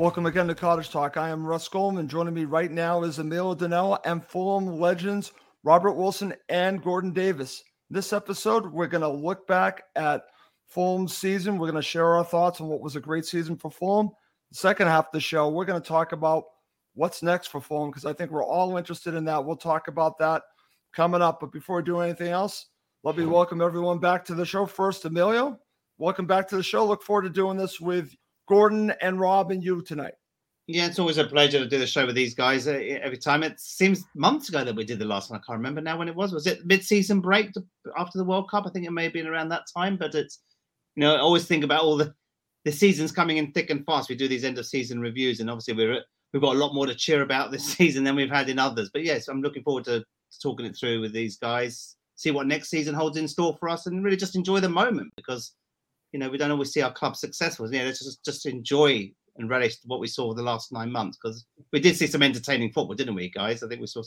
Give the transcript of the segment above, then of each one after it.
Welcome again to Cottage Talk. I am Russ Goldman. Joining me right now is Emilio Danella and Fulham legends Robert Wilson and Gordon Davies. This episode, we're going to look back at Fulham's season. We're going to share our thoughts on what was a great season for Fulham. The second half of the show, we're going to talk about what's next for Fulham because I think we're all interested in that. We'll talk about that coming up. But before we do anything else, let me welcome everyone back to the show. First, Emilio, welcome back to the show. Look forward to doing this with Gordon and Rob and you tonight. Yeah, it's always a pleasure to do the show with these guys uh, every time. It seems months ago that we did the last one. I can't remember now when it was. Was it mid-season break after the World Cup? I think it may have been around that time. But it's you know, I always think about all the the seasons coming in thick and fast. We do these end of season reviews, and obviously we're we've got a lot more to cheer about this season than we've had in others. But yes, I'm looking forward to, to talking it through with these guys, see what next season holds in store for us, and really just enjoy the moment because you know, we don't always see our club successful. Yeah, let's just, just enjoy and relish what we saw the last nine months because we did see some entertaining football, didn't we, guys? I think we saw,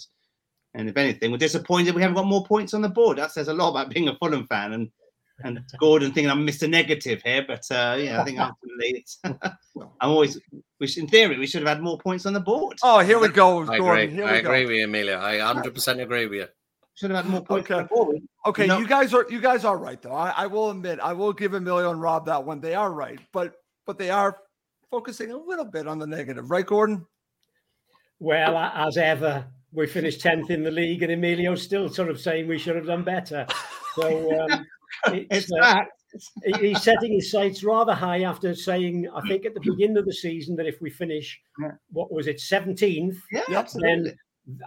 and if anything, we're disappointed we haven't got more points on the board. That says a lot about being a Fulham fan and and Gordon thinking I'm Mr. Negative here, but uh, yeah, I think ultimately it's. I'm always, which in theory we should have had more points on the board. Oh, here we go, I Gordon. agree. Here I we agree go. with you, Emilio. I 100% agree with you. Should have had more points Okay. on the board. Okay, No. you guys are you guys are right though. I, I will admit, I will give Emilio and Rob that one. They are right, but but they are focusing a little bit on the negative, right, Gordon? Well, as ever, we finished 10th in the league, and Emilio's still sort of saying we should have done better. So um, It's it's, uh, that. he's setting his sights rather high after saying, I think, at the beginning of the season that if we finish, Yeah. what was it, 17th, Yeah, Yep. absolutely. then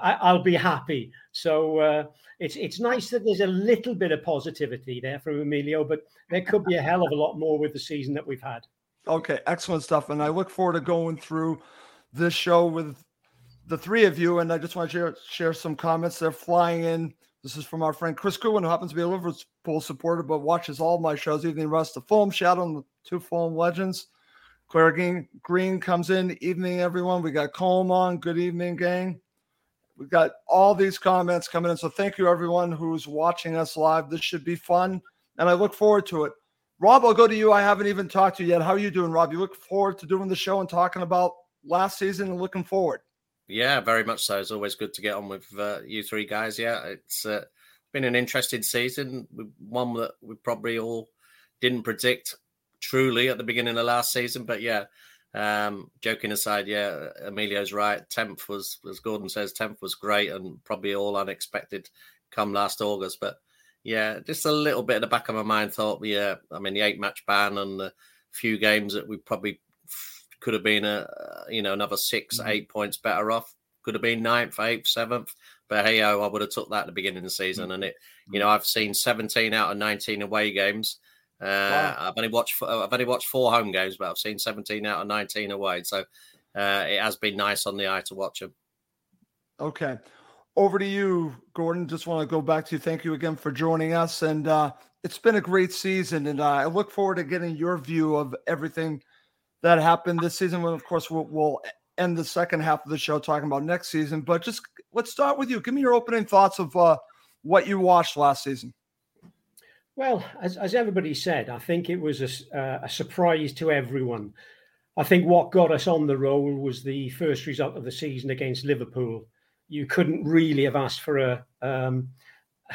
I, I'll be happy. So uh, it's it's nice that there's a little bit of positivity there from Emilio, but there could be a hell of a lot more with the season that we've had. Okay, excellent stuff. And I look forward to going through this show with the three of you. And I just want to share, share some comments. They're flying in. This is from our friend Chris Goodwin, who happens to be a Liverpool supporter, but watches all my shows, Evening Russ, the Fulham Shadow, and the two Fulham Legends. Claire Green, Green comes in. Evening, everyone. We got Colm on. Good evening, gang. We've got all these comments coming in. So thank you, everyone who's watching us live. This should be fun. And I look forward to it. Rob, I'll go to you. I haven't even talked to you yet. How are you doing, Rob? You look forward to doing the show and talking about last season and looking forward. Yeah, very much so. It's always good to get on with uh, you three guys. Yeah, it's uh, it's been an interesting season. One that we probably all didn't predict truly at the beginning of last season, but yeah. Um, joking aside, yeah, Emilio's right. Tenth was, as Gordon says, tenth was great and probably all unexpected come last August. But yeah, just a little bit in the back of my mind thought, yeah, I mean the eight match ban and the few games that we probably could have been a you know another 6 mm-hmm. eight points better off. Could have been ninth, eighth, seventh. But hey, oh, I would have took that at the beginning of the season. Mm-hmm. And it, you mm-hmm. know, I've seen 17 out of 19 away games. Uh, wow. I've only watched I've only watched four home games, but I've seen 17 out of 19 away. So uh, it has been nice on the eye to watch them. Okay, over to you, Gordon. Just want to go back to you. Thank you again for joining us, and uh, it's been a great season, and uh, I look forward to getting your view of everything that happened this season. When, of course, we'll, we'll end the second half of the show talking about next season. But just let's start with you. Give me your opening thoughts of uh, what you watched last season. Well, as, as everybody said, I think it was a, uh, a, surprise to everyone. I think what got us on the roll was the first result of the season against Liverpool. You couldn't really have asked for a um,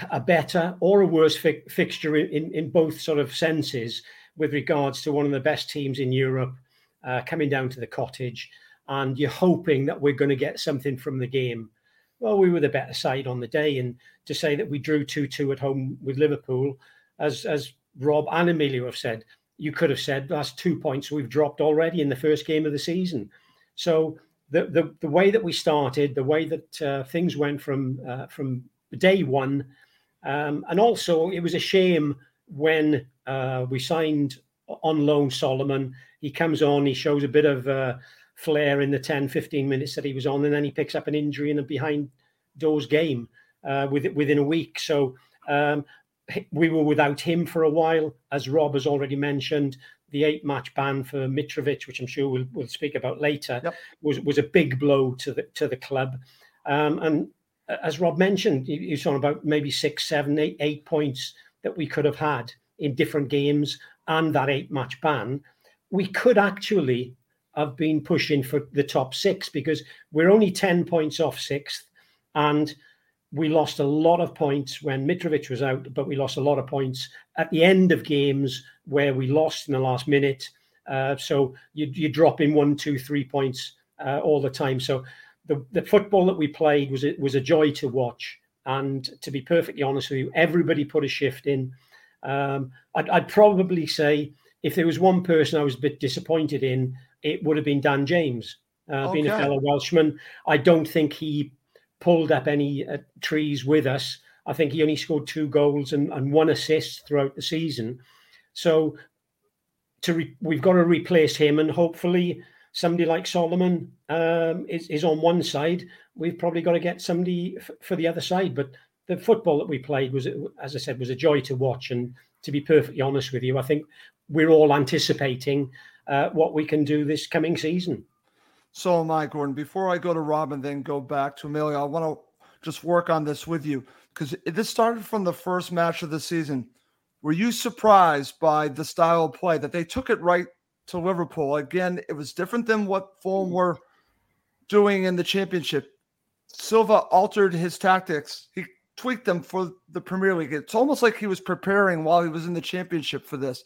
a better or a worse fi- fixture in, in both sort of senses with regards to one of the best teams in Europe uh, coming down to the cottage, and you're hoping that we're going to get something from the game. Well, we were the better side on the day, and to say that we drew two two at home with Liverpool as as Rob and Emilio have said, you could have said that's two points we've dropped already in the first game of the season. So the the, the way that we started, the way that uh, things went from uh, from day one, um, and also it was a shame when uh, we signed on loan Solomon. He comes on, he shows a bit of uh, flair in the 10, 15 minutes that he was on, and then he picks up an injury in a behind doors game uh, within a week. So um, we were without him for a while, as Rob has already mentioned. The eight-match ban for Mitrovic, which I'm sure we'll, we'll speak about later, yep. was was a big blow to the to the club. Um, and as Rob mentioned, you saw about maybe six, seven, eight, eight points that we could have had in different games, and that eight-match ban. We could actually have been pushing for the top six because we're only ten points off sixth, and we lost a lot of points when Mitrovic was out, but we lost a lot of points at the end of games where we lost in the last minute. Uh, so you, you drop in one, two, three points uh, all the time. So the, the football that we played was was a joy to watch. And to be perfectly honest with you, everybody put a shift in. Um, I'd, I'd probably say if there was one person I was a bit disappointed in, it would have been Dan James. Uh, okay. Being a fellow Welshman, I don't think he pulled up any uh, trees with us. I think he only scored two goals and, and one assist throughout the season. So to re- we've got to replace him, and hopefully somebody like Solomon um, is, is on one side. We've probably got to get somebody f- for the other side. But the football that we played was, as I said, was a joy to watch. And to be perfectly honest with you, I think we're all anticipating uh, what we can do this coming season. So am I, Gordon. Before I go to Rob and then go back to Emilio, I want to just work on this with you because this started from the first match of the season. Were you surprised by the style of play that they took it right to Liverpool? Again, it was different than what Fulham mm. were doing in the championship. Silva altered his tactics. He tweaked them for the Premier League. It's almost like he was preparing while he was in the championship for this.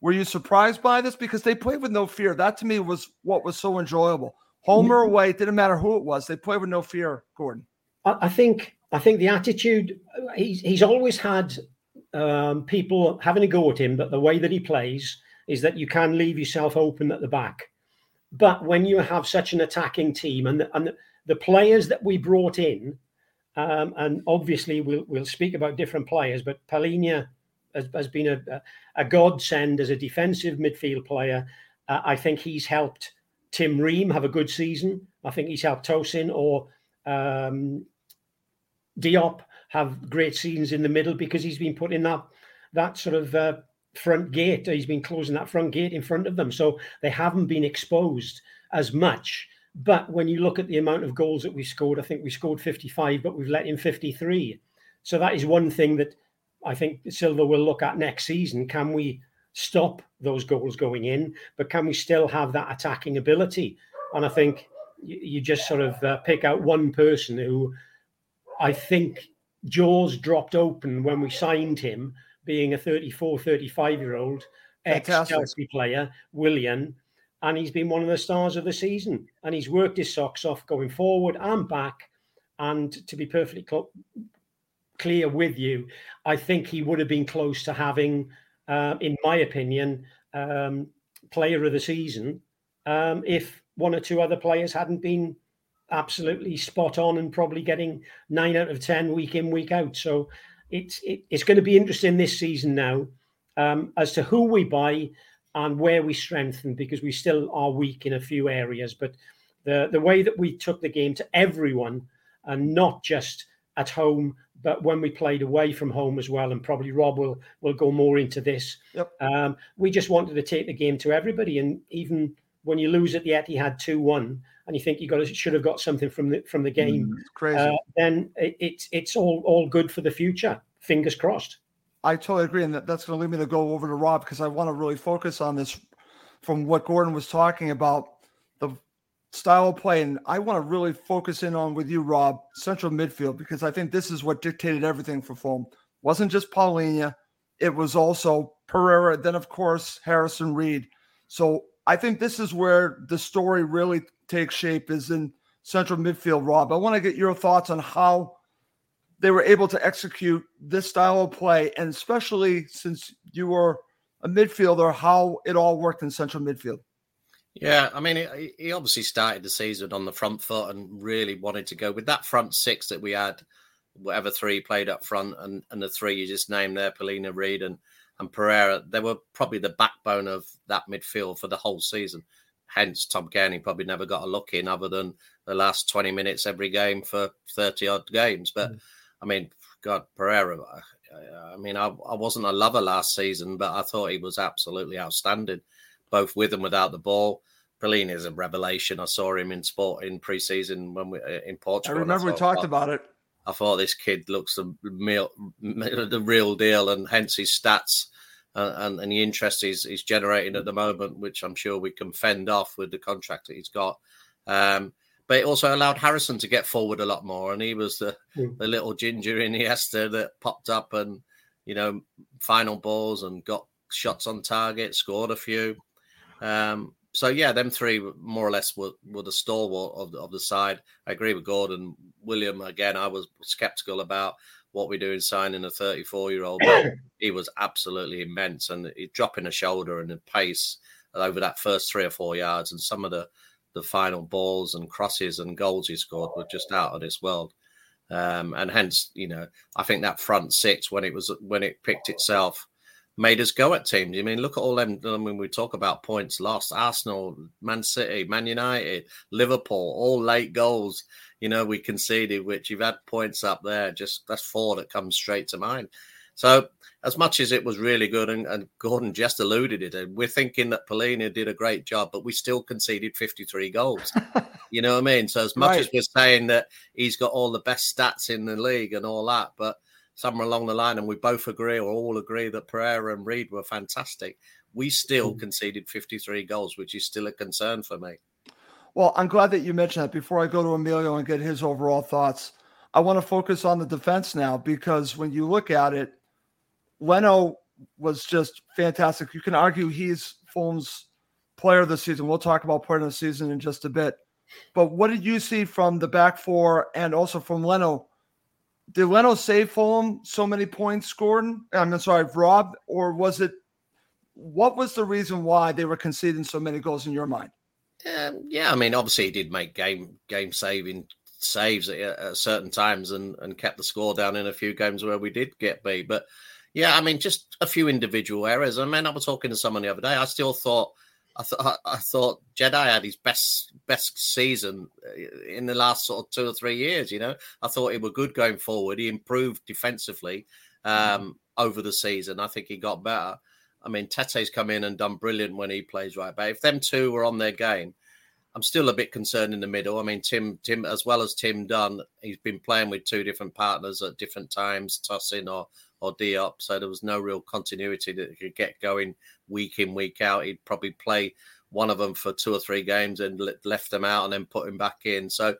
Were you surprised by this? Because they played with no fear. That to me was what was so enjoyable. Home or away, it didn't matter who it was. They played with no fear, Gordon. I think I think the attitude he's he's always had um, people having a go at him, but the way that he plays is that you can leave yourself open at the back. But when you have such an attacking team and the, and the, players that we brought in, um, and obviously we'll we'll speak about different players, but Palhinha has, has been a, a godsend as a defensive midfield player. Uh, I think he's helped Tim Ream have a good season. I think he's helped Tosin or um, Diop have great seasons in the middle because he's been put in that that sort of uh, front gate. He's been closing that front gate in front of them, so they haven't been exposed as much. But when you look at the amount of goals that we scored, I think we scored 55, but we've let in 53. So that is one thing that I think Silva will look at next season. Can we stop those goals going in, but can we still have that attacking ability? And I think you, just sort of uh, pick out one person who I think jaws dropped open when we signed him, being a 34, 35 year old ex Chelsea player, Willian. And he's been one of the stars of the season. And he's worked his socks off going forward and back. And to be perfectly cl- clear with you, I think he would have been close to having uh, in my opinion, um, player of the season um, if one or two other players hadn't been absolutely spot on and probably getting nine out of ten week in week out. So it's it, it's going to be interesting this season now. um, as to who we buy and where we strengthen because we still are weak in a few areas. But the the way that we took the game to everyone and not just at home, but when we played away from home as well, and probably Rob will will go more into this. Yep. Um, we just wanted to take the game to everybody, and even when you lose at the Etihad two one, and you think you got to, should have got something from the from the game, Mm, it's crazy. uh, then it, it's it's all all good for the future. Fingers crossed. I totally agree, and that, that's going to lead me to go over to Rob because I want to really focus on this from what Gordon was talking about style of play, and I want to really focus in on with you, Rob, central midfield because I think this is what dictated everything for Fulham. wasn't just Palhinha, it was also Pereira, then of course Harrison Reed. So I think this is where the story really takes shape is in central midfield. Rob, I want to get your thoughts on how they were able to execute this style of play, and especially since you were a midfielder, how it all worked in central midfield. Yeah, I mean, he, he obviously started the season on the front foot and really wanted to go with that front six that we had, whatever three played up front, and, and the three you just named there, Palhinha Reed and, and Pereira. They were probably the backbone of that midfield for the whole season. Hence, Tom Cairney probably never got a look in other than the last 20 minutes every game for 30 odd games. But mm. I mean, God, Pereira, I, I mean, I, I wasn't a lover last season, but I thought he was absolutely outstanding, both with and without the ball. Palhinha is a revelation. I saw him in sport in pre-season when we uh, in Portugal. I remember we thought, talked "Wow, about it. I thought this kid looks the real, the real deal, and hence his stats uh, and, and the interest he's, he's generating at the moment, which I'm sure we can fend off with the contract that he's got. Um, but it also allowed Harrison to get forward a lot more, and he was the, Mm. the little ginger in Iniesta that popped up and you know final balls and got shots on target, scored a few. Um, so yeah, them three more or less were, were the stalwart of the, of the side. I agree with Gordon. Willian again, I was skeptical about what we do in signing a 34 year old. but He was absolutely immense, and he dropping a shoulder and the pace over that first three or four yards, and some of the the final balls and crosses and goals he scored were just out of this world. Um, and hence, you know, I think that front six when it was when it picked itself made us go at teams. I mean, look at all them. I mean, we talk about points lost: Arsenal, Man City, Man United, Liverpool, all late goals. You know, we conceded, which you've had points up there. Just that's four that comes straight to mind. So, as much as it was really good, and, and Gordon just alluded it, and we're thinking that Palhinha did a great job, but we still conceded 53 goals. you know what I mean? So, as much as we're saying that he's got all the best stats in the league and all that, but somewhere along the line, and we both agree or all agree that Pereira and Reed were fantastic, we still hmm. conceded 53 goals, which is still a concern for me. Well, I'm glad that you mentioned that. Before I go to Emilio and get his overall thoughts, I want to focus on the defense now because when you look at it, Leno was just fantastic. You can argue he's Fulham's player of the season. We'll talk about player of the season in just a bit. But what did you see from the back four and also from Leno? Did Leno save Fulham so many points, Gordon? I'm sorry, Rob, or was it? What was the reason why they were conceding so many goals in your mind? Um, yeah, I mean, obviously he did make game game saving saves at, at certain times and and kept the score down in a few games where we did get beat. But yeah, I mean, just a few individual errors. I mean, I was talking to someone the other day. I still thought. I thought I thought Jedi had his best best season uh, in the last sort of two or three years. You know, I thought he was good going forward. He improved defensively um, over the season. I think he got better. I mean, Tete's come in and done brilliant when he plays right. But if them two were on their game, I'm still a bit concerned in the middle. I mean, Tim, Tim, as well as Tim Dunn, he's been playing with two different partners at different times, Tosin or or Diop. So there was no real continuity that could get going week in, week out. He'd probably play one of them for two or three games and left them out and then put him back in. So,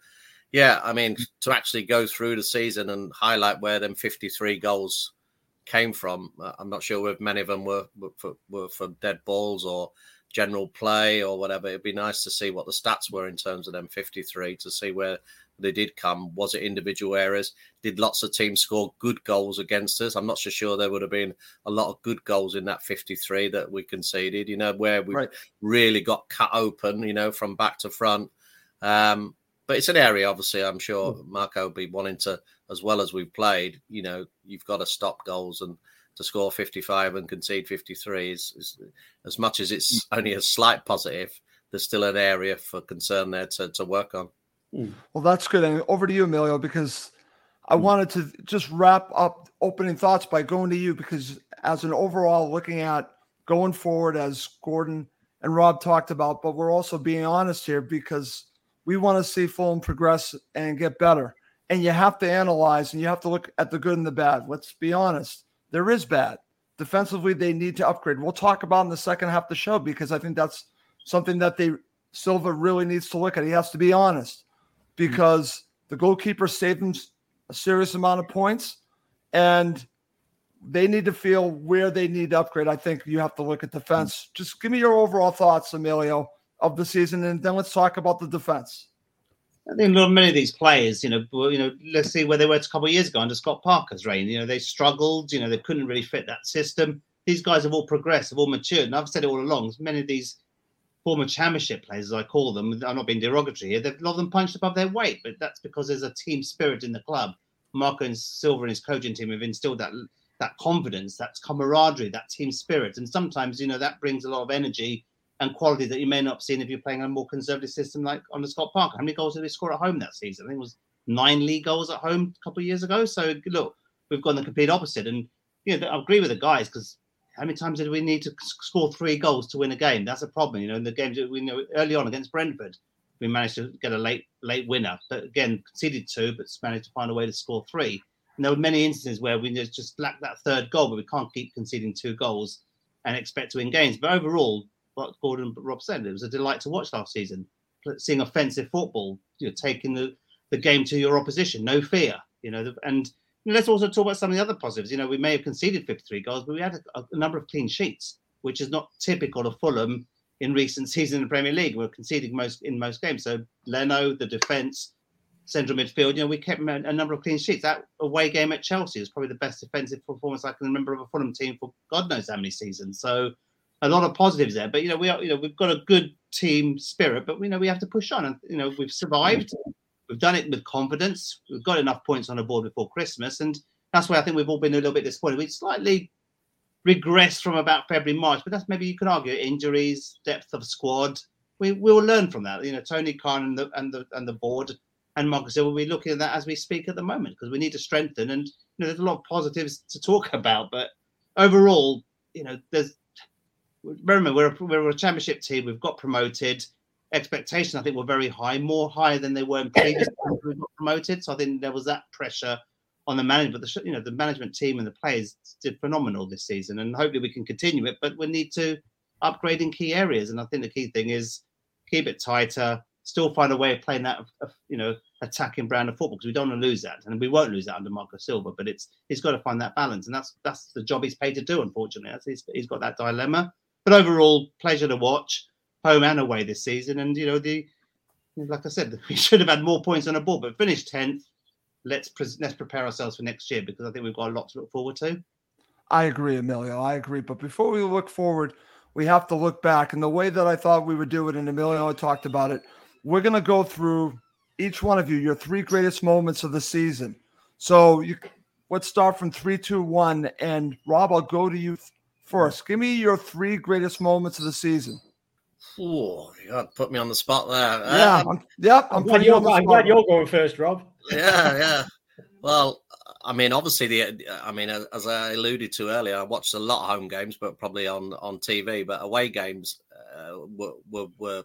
yeah, I mean, to actually go through the season and highlight where them 53 goals came from, uh, I'm not sure if many of them were, were, for, were for dead balls or general play or whatever. It'd be nice to see what the stats were in terms of them 53 to see where they did come. Was it individual errors? Did lots of teams score good goals against us? I'm not so sure there would have been a lot of good goals in that 53 that we conceded, you know, where we Right. really got cut open, you know, from back to front. Um, but it's an area, obviously, I'm sure Marco will be wanting to, as well as we've played, you know, you've got to stop goals and to score 55 and concede 53 is, is as much as it's only a slight positive. There's still an area for concern there to, to work on. Mm. Well, that's good. And over to you, Emilio, because I mm. wanted to just wrap up opening thoughts by going to you because as an overall looking at going forward as Gordon and Rob talked about, but we're also being honest here because we want to see Fulham progress and get better. And you have to analyze and you have to look at the good and the bad. Let's be honest. There is bad. Defensively, they need to upgrade. We'll talk about in the second half of the show because I think that's something that they Silva really needs to look at. He has to be honest because the goalkeeper saved them a serious amount of points and they need to feel where they need to upgrade. I think you have to look at defense. Just give me your overall thoughts, Emilio, of the season, and then let's talk about the defense. I think many of these players, you know, you know, let's see where they were a couple of years ago under Scott Parker's reign. You know, they struggled. You know, they couldn't really fit that system. These guys have all progressed, have all matured, and I've said it all along. Many of these former championship players, as I call them, I'm not being derogatory here. They've a lot of them punched above their weight, but that's because there's a team spirit in the club. Marco and Silva and his coaching team have instilled that that confidence, that camaraderie, that team spirit, and sometimes you know that brings a lot of energy and quality that you may not have seen if you're playing a more conservative system like on the Scott Park. How many goals did they score at home that season? I think it was nine league goals at home a couple of years ago. So look, we've gone the complete opposite. And you know, I agree with the guys because how many times did we need to score three goals to win a game? That's a problem. You know, in the games we know early on against Brentford, we managed to get a late late winner, but again conceded two, but managed to find a way to score three. And there were many instances where we just lacked that third goal, but we can't keep conceding two goals and expect to win games. But overall, what Gordon Rob said. It was a delight to watch last season, seeing offensive football, you know, taking the, the game to your opposition, no fear, you know. And let's also talk about some of the other positives. You know, we may have conceded 53 goals, but we had a, a number of clean sheets, which is not typical of Fulham in recent seasons in the Premier League. We're conceding most in most games. So Leno, the defence, central midfield, you know, we kept a number of clean sheets. That away game at Chelsea was probably the best defensive performance I can remember of a Fulham team for God knows how many seasons. So a lot of positives there. But you know, we are you know we've got a good team spirit, but we know we have to push on. And you know, we've survived. We've done it with confidence. We've got enough points on the board before Christmas, and that's why I think we've all been a little bit disappointed. We slightly regressed from about February, March, but that's maybe you could argue injuries, depth of squad. We we will learn from that. You know, Tony Khan and the and the and the board and Marcus will be looking at that as we speak at the moment because we need to strengthen. And you know, there's a lot of positives to talk about, but overall, you know, there's remember we're a, we're a championship team. We've got promoted. Expectations, I think, were very high, more higher than they were in previous times we got promoted. So I think there was that pressure on the management. The you know the management team and the players did phenomenal this season, and hopefully we can continue it. But we need to upgrade in key areas, and I think the key thing is keep it tighter, still find a way of playing that you know attacking brand of football because we don't want to lose that, and we won't lose that under Marco Silva. But it's he's got to find that balance, and that's that's the job he's paid to do. Unfortunately, he's, he's got that dilemma. But overall, pleasure to watch, home and away this season. And you know, the like I said, we should have had more points on the board, but finished tenth. Let's pre- let's prepare ourselves for next year because I think we've got a lot to look forward to. I agree, Emilio. I agree. But before we look forward, we have to look back. And the way that I thought we would do it, and Emilio talked about it, we're going to go through each one of you your three greatest moments of the season. So you let's start from three, two, one. And Rob, I'll go to you first. Give me your three greatest moments of the season. Oh, you put me on the spot there. Yeah, um, I'm, yep. I'm, I'm, glad you're, I'm glad you're going first, Rob. Yeah, yeah. well, I mean, obviously, the I mean, as I alluded to earlier, I watched a lot of home games, but probably on on TV. But away games uh, were, were, were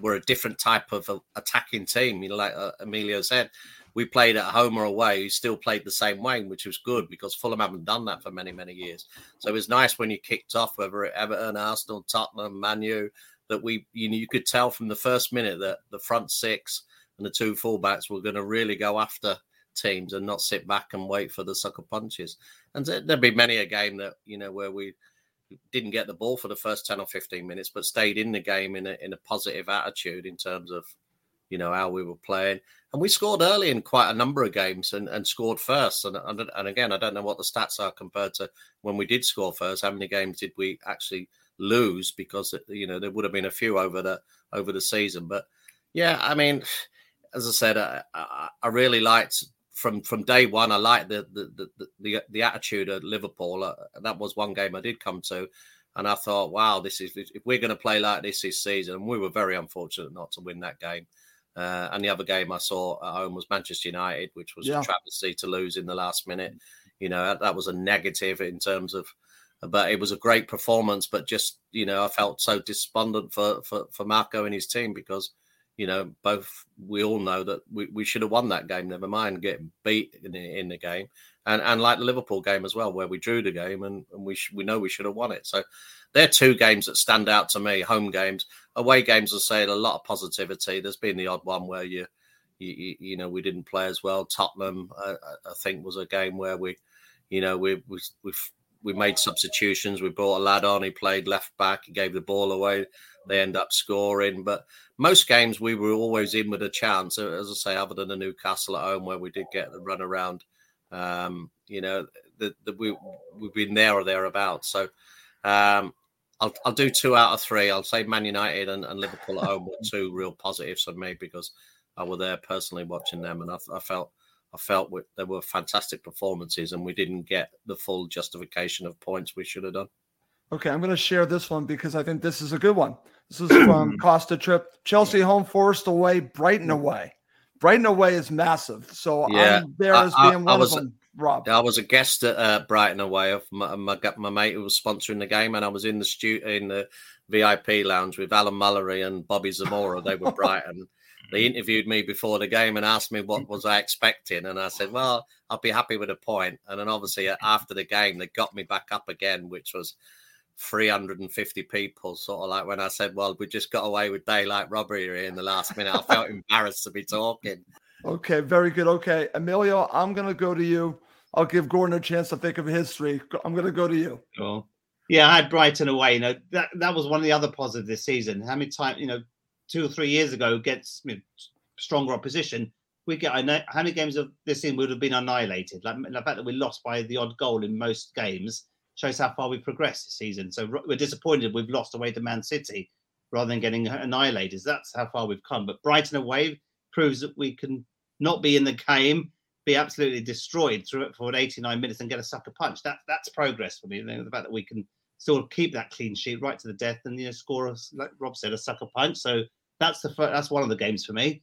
were a different type of attacking team. You know, like uh, Emilio said, we played at home or away, we still played the same way, which was good because Fulham haven't done that for many, many years. So it was nice when you kicked off, whether it Everton, Arsenal, Tottenham, Manu, that we you know you could tell from the first minute that the front six and the two fullbacks were going to really go after teams and not sit back and wait for the sucker punches. And there'd be many a game that you know where we didn't get the ball for the first 10 or 15 minutes but stayed in the game in a, in a positive attitude in terms of you know how we were playing and we scored early in quite a number of games and, and scored first. And, and, and again, I don't know what the stats are compared to when we did score first. How many games did we actually lose? Because you know there would have been a few over the over the season. But yeah, I mean, as I said, I, I, I really liked from from day one, I liked the the the the, the attitude of Liverpool. Uh, that was one game I did come to, and I thought, wow, this is if we're going to play like this this season, and we were very unfortunate not to win that game. Uh, and the other game I saw at home was Manchester United, which was yeah. a travesty to lose in the last minute. You know, that, that was a negative in terms of but it was a great performance. But just you know, I felt so despondent for for, for Marco and his team because you know both we all know that we, we should have won that game. Never mind getting beat in the, in the game, and and like the Liverpool game as well, where we drew the game and, and we sh- we know we should have won it. So they're two games that stand out to me. Home games, away games, I say a lot of positivity. There's been the odd one where you you, you know we didn't play as well. Tottenham, I, I think, was a game where we, you know, we we we we made substitutions. We brought a lad on. He played left back. He gave the ball away. They end up scoring. But most games we were always in with a chance. As I say, other than the Newcastle at home where we did get the run around, um, you know, the, we we've been there or thereabouts. So um, I'll I'll do two out of three. I'll say Man United and, and Liverpool at home were two real positives for me because I was there personally watching them, and I, I felt I felt there were fantastic performances, and we didn't get the full justification of points we should have done. Okay, I'm going to share this one because I think this is a good one. This is from Costa Trip. Chelsea home, Forest away, Brighton away. Brighton away is massive. So yeah, I'm there as being I, one I was, of them. Rob. I was a guest at uh, Brighton away of my, my, my mate who was sponsoring the game, and I was in the stu- in the VIP lounge with Alan Mullery and Bobby Zamora. They were Brighton they interviewed me before the game and asked me what was I expecting, and I said, "Well, I'll be happy with a point." And then obviously uh, after the game, they got me back up again, which was 350 people. Sort of like when I said, "Well, we just got away with daylight robbery here in the last minute." I felt embarrassed to be talking. Okay, very good. Okay, Emilio, I'm gonna go to you. I'll give Gordon a chance to think of history. I'm gonna go to you. Cool. Yeah, I had Brighton away. You know that that was one of the other positives this season. How many times you know two or three years ago against you know, stronger opposition, we get I know how many games of this team would have been annihilated. Like the fact that we lost by the odd goal in most games shows how far we've progressed this season. So we're disappointed we've lost away to Man City rather than getting annihilated. That's how far we've come. But Brighton away proves that we can not be in the game, be absolutely destroyed through it for 89 minutes and get a sucker punch. That that's progress for me. the fact that we can still keep that clean sheet right to the death and you know score, like Rob said, a sucker punch. So that's the first, that's one of the games for me.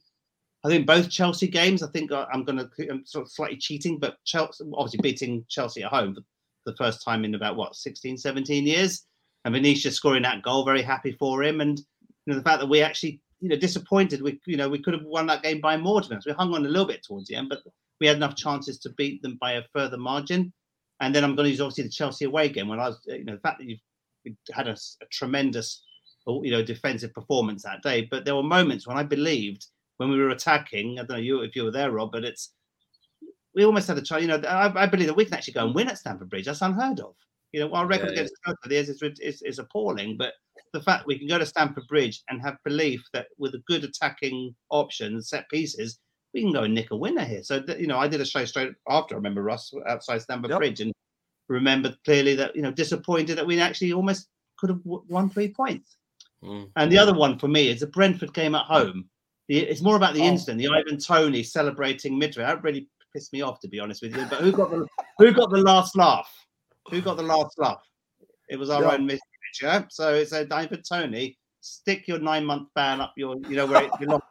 I think both Chelsea games. I think uh, I'm going to I'm um, sort of slightly cheating, but Chelsea obviously beating Chelsea at home for the first time in about what 16, 17 years, and Vinicius scoring that goal. Very happy for him, and you know the fact that we actually you know disappointed. We you know we could have won that game by more. To we hung on a little bit towards the end, but we had enough chances to beat them by a further margin. And then I'm going to use obviously the Chelsea away game when I was uh, you know the fact that you've had a, a tremendous you know defensive performance that day. But there were moments when I believed when we were attacking. I don't know you if you were there, Rob, but it's we almost had a chance. You know, I, I, believe that we can actually go and win at Stamford Bridge. That's unheard of. You know, our record yeah, against yeah. is, is, is, is appalling, but the fact we can go to Stamford Bridge and have belief that with a good attacking option, and set pieces, we can go and nick a winner here. So, you know, I did a show straight after. I remember Russ outside Stamford yep. Bridge and remembered clearly that you know disappointed that we actually almost could have won three points. Mm. And the other one for me is the Brentford game at home. It's more about the oh. incident, the Ivan Toney celebrating midway. That really pissed me off, to be honest with you. But who got the who got the last laugh? Who got the last laugh? It was our yeah. own. Yeah? So it's a Ivan Toney. Stick your nine month ban up your, you know, where it belongs,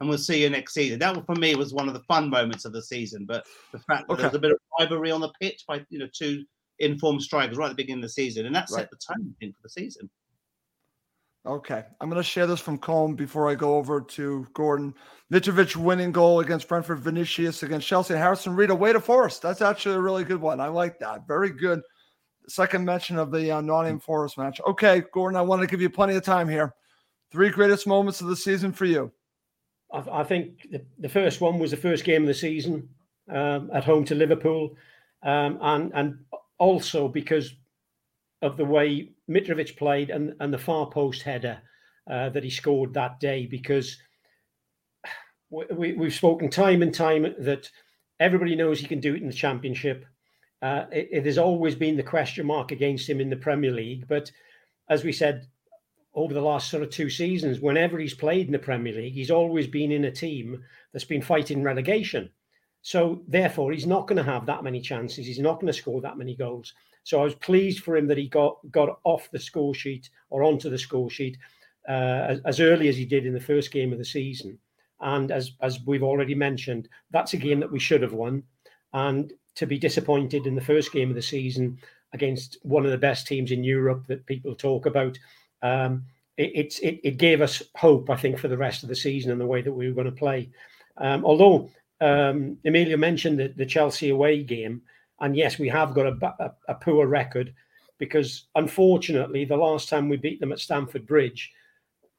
and we'll see you next season. That for me was one of the fun moments of the season. But the fact that okay. there was a bit of rivalry on the pitch by you know two informed strikers right at the beginning of the season, and that right. set the tone, I think, for the season. Okay, I'm going to share this from Colm before I go over to Gordon. Mitrovic winning goal against Brentford, Vinicius against Chelsea, Harrison Reed away to Forest. That's actually a really good one. I like that. Very good. Second mention of the uh, Nottingham Forest match. Okay, Gordon, I want to give you plenty of time here. Three greatest moments of the season for you. I, I think the, the, first one was the first game of the season um, at home to Liverpool, um, and and also because of the way Mitrovic played and, and the far post header uh, that he scored that day because we, we've spoken time and time that everybody knows he can do it in the championship. Uh, it, it, has always been the question mark against him in the Premier League. But as we said over the last sort of two seasons, whenever he's played in the Premier League, he's always been in a team that's been fighting relegation. So therefore, he's not going to have that many chances. He's not going to score that many goals. So I was pleased for him that he got got off the score sheet or onto the score sheet uh, as, as early as he did in the first game of the season. And as as we've already mentioned, that's a game that we should have won. And to be disappointed in the first game of the season against one of the best teams in Europe that people talk about, um, it, it, it gave us hope, I think, for the rest of the season and the way that we were going to play. Um, although um, Emilio mentioned the, the Chelsea away game, and yes, we have got a, a, a, poor record because unfortunately, the last time we beat them at Stamford Bridge,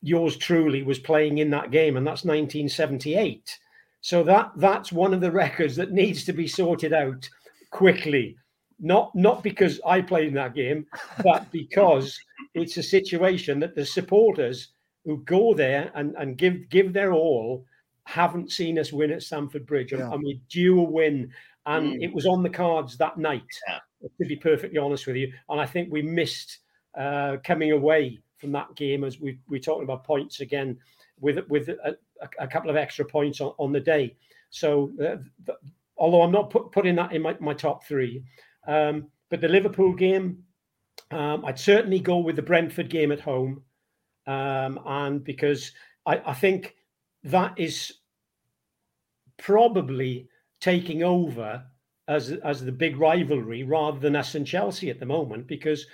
yours truly was playing in that game, and that's 1978. So that that's one of the records that needs to be sorted out quickly. Not not because I played in that game, but because it's a situation that the supporters who go there and, and give give their all haven't seen us win at Stamford Bridge, and, yeah. and we due a win. And mm. it was on the cards that night, yeah. to be perfectly honest with you. And I think we missed uh, coming away from that game as we we talking about points again with with a, a couple of extra points on, on the day. So, uh, the, although I'm not put, putting that in my, my top three, um, but the Liverpool game, um, I'd certainly go with the Brentford game at home. Um, and because I, I think that is probably taking over as as the big rivalry rather than us and Chelsea at the moment because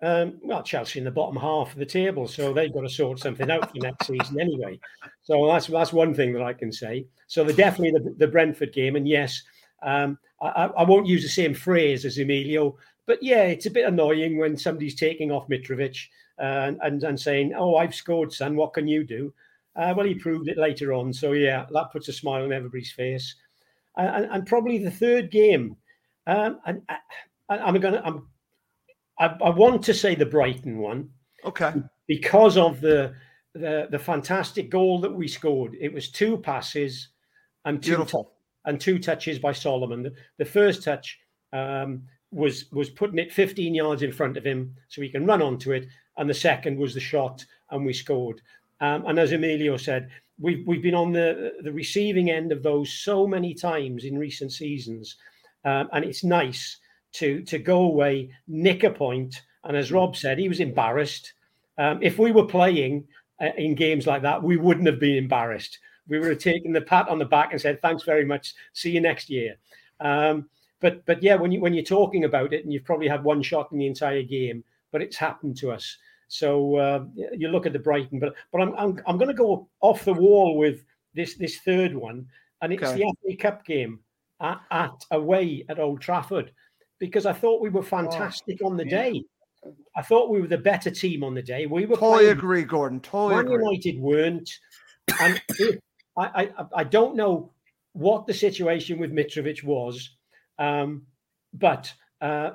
um, well Chelsea in the bottom half of the table so they've got to sort something out for next season anyway so that's that's one thing that I can say so they're definitely the, the Brentford game and yes um, I, I won't use the same phrase as Emilio but yeah it's a bit annoying when somebody's taking off Mitrovic uh, and and saying oh I've scored son what can you do uh, well, he proved it later on. So yeah, that puts a smile on everybody's face. Uh, and, and, probably the third game, um, and I, am gonna, I'm, I, I, want to say the Brighton one. Okay. Because of the the the fantastic goal that we scored. It was two passes and two t- and two touches by Solomon. The, the first touch um, was was putting it 15 yards in front of him so he can run onto it, and the second was the shot, and we scored. Um, and as Emilio said, we've we've been on the the receiving end of those so many times in recent seasons, um, and it's nice to to go away, nick a point, and as Rob said, he was embarrassed. Um, if we were playing uh, in games like that, we wouldn't have been embarrassed. We would have taken the pat on the back and said, "Thanks very much. See you next year." Um, but but yeah, when you when you're talking about it, and you've probably had one shot in the entire game, but it's happened to us. So uh, you look at the Brighton, but but I'm I'm, I'm going to go off the wall with this this third one, and it's okay. the FA Cup game at, at, away at Old Trafford, because I thought we were fantastic oh, on the yeah. day. I thought we were the better team on the day. We were totally playing, agree, Gordon. Totally Man agree. United weren't, and I, I I don't know what the situation with Mitrovic was, um, but uh,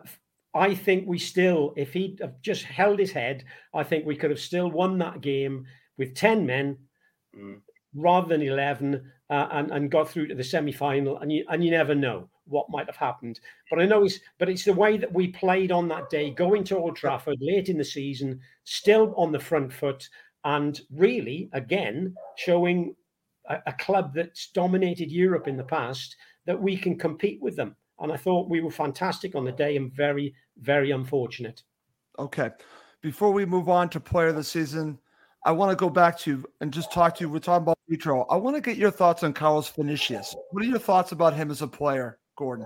I think we still, if he'd have just held his head, I think we could have still won that game with 10 men mm. rather than 11 uh, and, and got through to the semi final. And you, and you never know what might have happened. But I know it's, but it's the way that we played on that day, going to Old Trafford late in the season, still on the front foot, and really, again, showing a, a club that's dominated Europe in the past that we can compete with them. And I thought we were fantastic on the day and very, very unfortunate. Okay. Before we move on to player of the season, I want to go back to and just talk to you. We're talking about Vitro. I want to get your thoughts on Carlos Vinicius. What are your thoughts about him as a player, Gordon?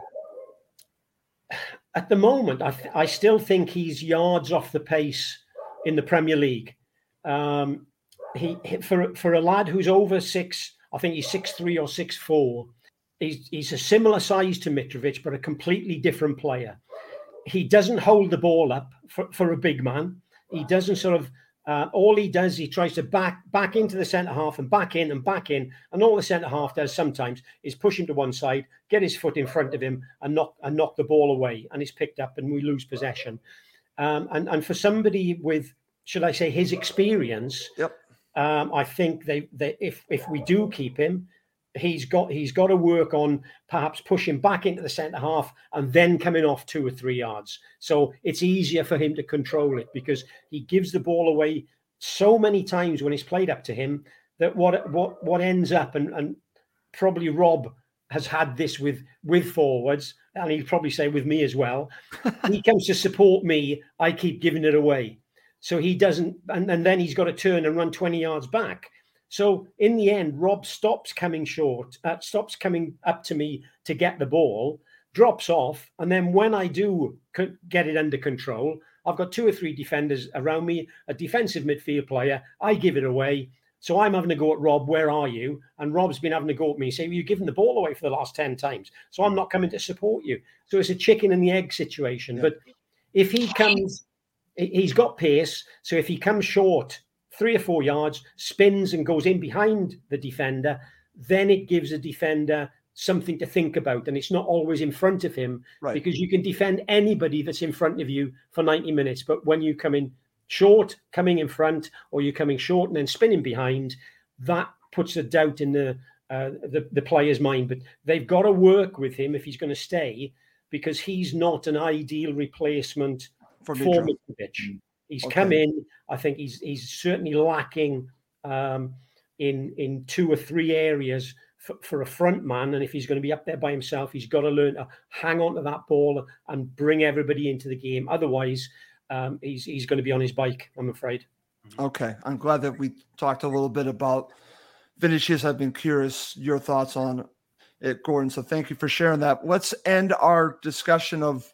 At the moment, I, th- I still think he's yards off the pace in the Premier League. Um, he for for a lad who's over six, I think he's six three or six four. He's he's a similar size to Mitrovic, but a completely different player he doesn't hold the ball up for, for a big man. He doesn't sort of uh, all he does, he tries to back back into the centre half and back in and back in, and all the centre half does sometimes is push him to one side, get his foot in front of him, and knock and knock the ball away, and it's picked up, and we lose possession. Um, and and for somebody with, should I say, his experience, yep. Um, I think they, they if if we do keep him, he's got he's got to work on perhaps pushing back into the centre half and then coming off two or three yards. So it's easier for him to control it because he gives the ball away so many times when it's played up to him that what what what ends up and, and probably Rob has had this with with forwards, and he'd probably say with me as well. he comes to support me. I keep giving it away, so he doesn't, and, and then he's got to turn and run twenty yards back. So in the end, Rob stops coming short, uh, stops coming up to me to get the ball, drops off, and then when I do get it under control, I've got two or three defenders around me, a defensive midfield player. I give it away. So I'm having to go at Rob, where are you? And Rob's been having to go at me, say, well, you've given the ball away for the last 10 times. So I'm not coming to support you. So it's a chicken and the egg situation. Yeah. But if he comes, he's got pace. So if he comes short three or four yards, spins and goes in behind the defender, then it gives a defender something to think about. And it's not always in front of him right. because you can defend anybody that's in front of you for 90 minutes. But when you come in short, coming in front, or you're coming short and then spinning behind, that puts a doubt in the uh, the, the player's mind. But they've got to work with him if he's going to stay because he's not an ideal replacement for, for Mitrovic. He's okay. come in. I think he's he's certainly lacking um, in in two or three areas for, for, a front man. And if he's going to be up there by himself, he's got to learn to hang on to that ball and bring everybody into the game. Otherwise, um, he's he's going to be on his bike. I'm afraid. Okay, I'm glad that we talked a little bit about Vinicius. I've been curious your thoughts on it, Gordon. So thank you for sharing that. Let's end our discussion of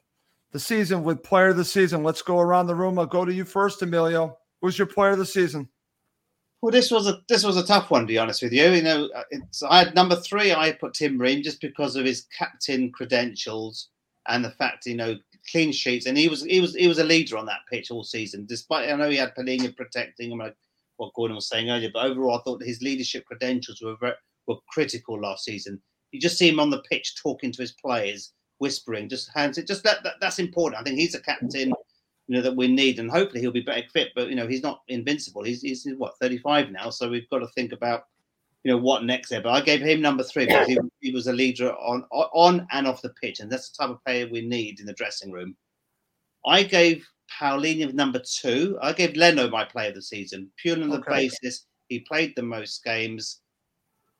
the season with player of the season. Let's go around the room. I'll go to you first, Emilio. Who's your player of the season? Well, this was a this was a tough one to be honest with you. You know, uh, I had number three. I put Tim Ream just because of his captain credentials and the fact you know clean sheets, and he was he was he was a leader on that pitch all season. Despite I know he had Palhinha protecting him, like what Gordon was saying earlier, but overall I thought his leadership credentials were very, were critical last season. You just see him on the pitch talking to his players whispering, just hands it. Just that, that that's important. I think he's a captain, you know, that we need, and hopefully he'll be better fit. But you know, he's not invincible. He's he's what 35 now, so we've got to think about you know what next there. But I gave him number three because he, he was a leader on on and off the pitch, and that's the type of player we need in the dressing room. I gave Palhinha number two. I gave Leno my player of the season, purely on the okay. basis he played the most games.